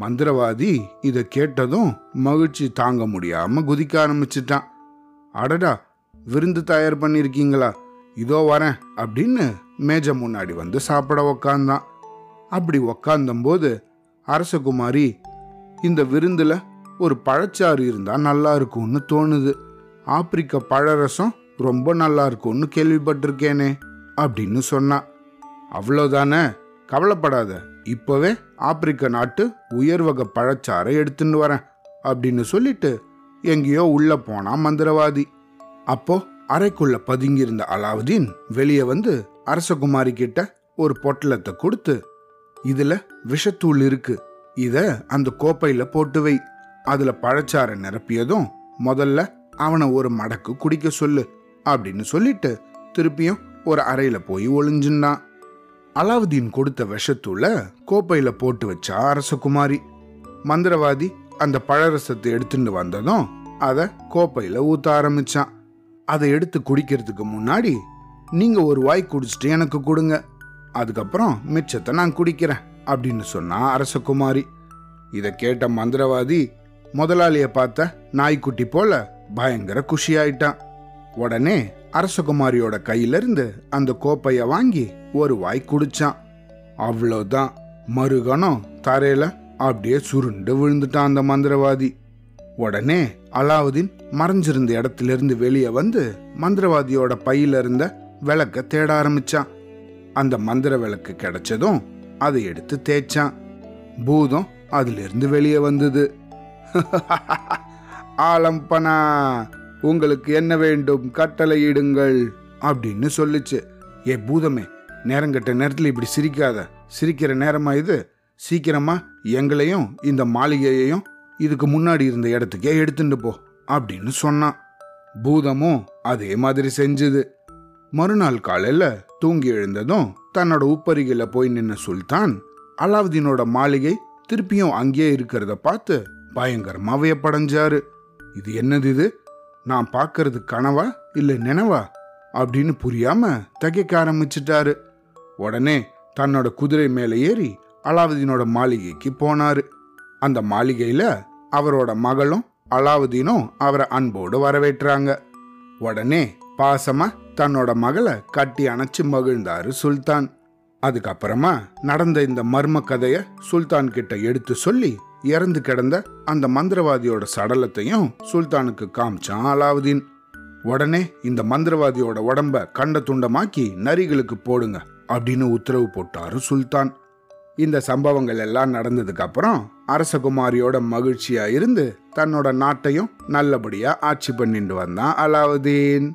மந்திரவாதி இதை கேட்டதும் மகிழ்ச்சி தாங்க முடியாம குதிக்க ஆரம்பிச்சிட்டான். அடடா விருந்து தயார் பண்ணியிருக்கீங்களா? இதோ வரேன் அப்படின்னு மேஜை முன்னாடி வந்து சாப்பிட உக்காந்தான். அப்படி உக்காந்தம்போது அரசகுமாரி இந்த விருந்தில் ஒரு பழச்சாறு இருந்தால் நல்லா இருக்கும்னு தோணுது. ஆப்பிரிக்க பழரசம் ரொம்ப நல்லா இருக்கும்னு கேள்விப்பட்டிருக்கேனே அப்படின்னு சொன்னான் அவ்வளோதானே கவலைப்படாத. இப்போவே ஆப்பிரிக்க நாட்டு உயர்வக பழச்சாறை எடுத்துன்னு வரேன் அப்படின்னு சொல்லிட்டு எங்கேயோ உள்ள போனா மந்திரவாதி. அப்போ அறைக்குள்ள பதுங்கியிருந்த அலாவுதீன் வெளியே வந்து அரசகுமாரி கிட்ட ஒரு பொட்டலத்தை கொடுத்து இதுல விஷத்தூள் இருக்கு இத அந்த கோப்பையில போட்டு வை. அதுல பழச்சாறை நிரப்பியதும் முதல்ல அவனை ஒரு மடக்கு குடிக்க சொல்லு அப்படின்னு சொல்லிட்டு திருப்பியும் ஒரு அறையில போய் ஒளிஞ்சுன்னான் அலாவுதீன் கொடுத்த விஷத்தூள கோப்பையில போட்டு வச்சா அரசகுமாரி மந்திரவாதி அந்த பழரசத்தை எடுத்துட்டு வந்ததும் அதை கோப்பையில ஊத்த ஆரம்பிச்சான். அதை எடுத்து குடிக்கிறதுக்கு முன்னாடி நீங்க ஒரு வாய் குடிச்சிட்டு எனக்கு கொடுங்க. அதுக்கப்புறம் மிச்சத்தை நான் குடிக்கிறேன் அப்படின்னு சொன்னா அரசகுமாரி இதை கேட்ட மந்திரவாதி முதலாளியை பார்த்த நாய்க்குட்டி போல பயங்கர குஷியாயிட்டான். உடனே அரசகுமாரியோட கையிலிருந்து அந்த கோப்பைய வாங்கி ஒரு வாய் குடிச்சான். அவ்வளோதான் மறுகணம் தரையில அப்படியே சுருண்டு விழுந்துட்டான் அந்த மந்திரவாதி. உடனே அலாவுதீன் மறைஞ்சிருந்த இடத்துல இருந்து வெளியே வந்து மந்திரவாதியோட பையில இருந்த விளக்க தேட ஆரம்பிச்சான். அந்த மந்திர விளக்கு கிடைச்சதும் அதை எடுத்து தேய்ச்சான். பூதம் அதிலிருந்து வெளியே வந்தது. ஆலம்பனா! உங்களுக்கு என்ன வேண்டும்? கட்டளையிடுங்கள் அப்படின்னு சொல்லுச்சு. ஏ பூதமே நேரங்கட்ட நேரத்தில் இப்படி சிரிக்காத. சிரிக்கிற நேரமா இது? சீக்கிரமா எங்களையும் இந்த மாளிகையையும் இதுக்கு முன்னாடி இருந்த இடத்துக்கே எடுத்துட்டு போ அப்படின்னு சொன்னான். பூதமும் அதே மாதிரி செஞ்சுது. மறுநாள் காலையில் தூங்கி எழுந்ததும் தன்னோட உப்பருகில போய் நின்ன சுல்தான் அலாவுதீனோட மாளிகை திருப்பியும் அங்கேயே இருக்கிறத பார்த்து பயங்கரமா வியப்படைஞ்சாரு. இது என்னது இது? நான் பார்க்கறது கனவா இல்லை நினைவா? அப்படின்னு புரியாம தகைக்க ஆரம்பிச்சிட்டாரு. உடனே தன்னோட குதிரை மேலே ஏறி அலாவுதீனோட மாளிகைக்கு போனாரு. அந்த மாளிகையில அவரோட மகளும் அலாவுதீனும் அவரை அன்போடு வரவேற்றாங்க. உடனே பாசமா தன்னோட மகளை கட்டி அணைச்சு மகிழ்ந்தாரு சுல்தான். அதுக்கப்புறமா நடந்த இந்த மர்ம கதைய சுல்தான் கிட்ட எடுத்து சொல்லி இறந்து கிடந்த அந்த மந்திரவாதியோட சடலத்தையும் சுல்தானுக்கு காமிச்சான் அலாவுதீன் உடனே இந்த மந்திரவாதியோட உடம்ப கண்ட துண்டமாக்கி நரிகளுக்கு போடுங்க அப்படின்னு உத்தரவு போட்டாரு சுல்தான். இந்த சம்பவங்கள் எல்லாம் நடந்ததுக்கு அப்புறம் அரசகுமாரியோட மகிழ்ச்சியா இருந்து தன்னோட நாட்டையும் நல்லபடியா ஆட்சி பண்ணிட்டு வந்தான் அலாவுதீன்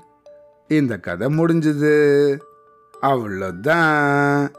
இந்த கதை முடிஞ்சது. அவ்வளோதான்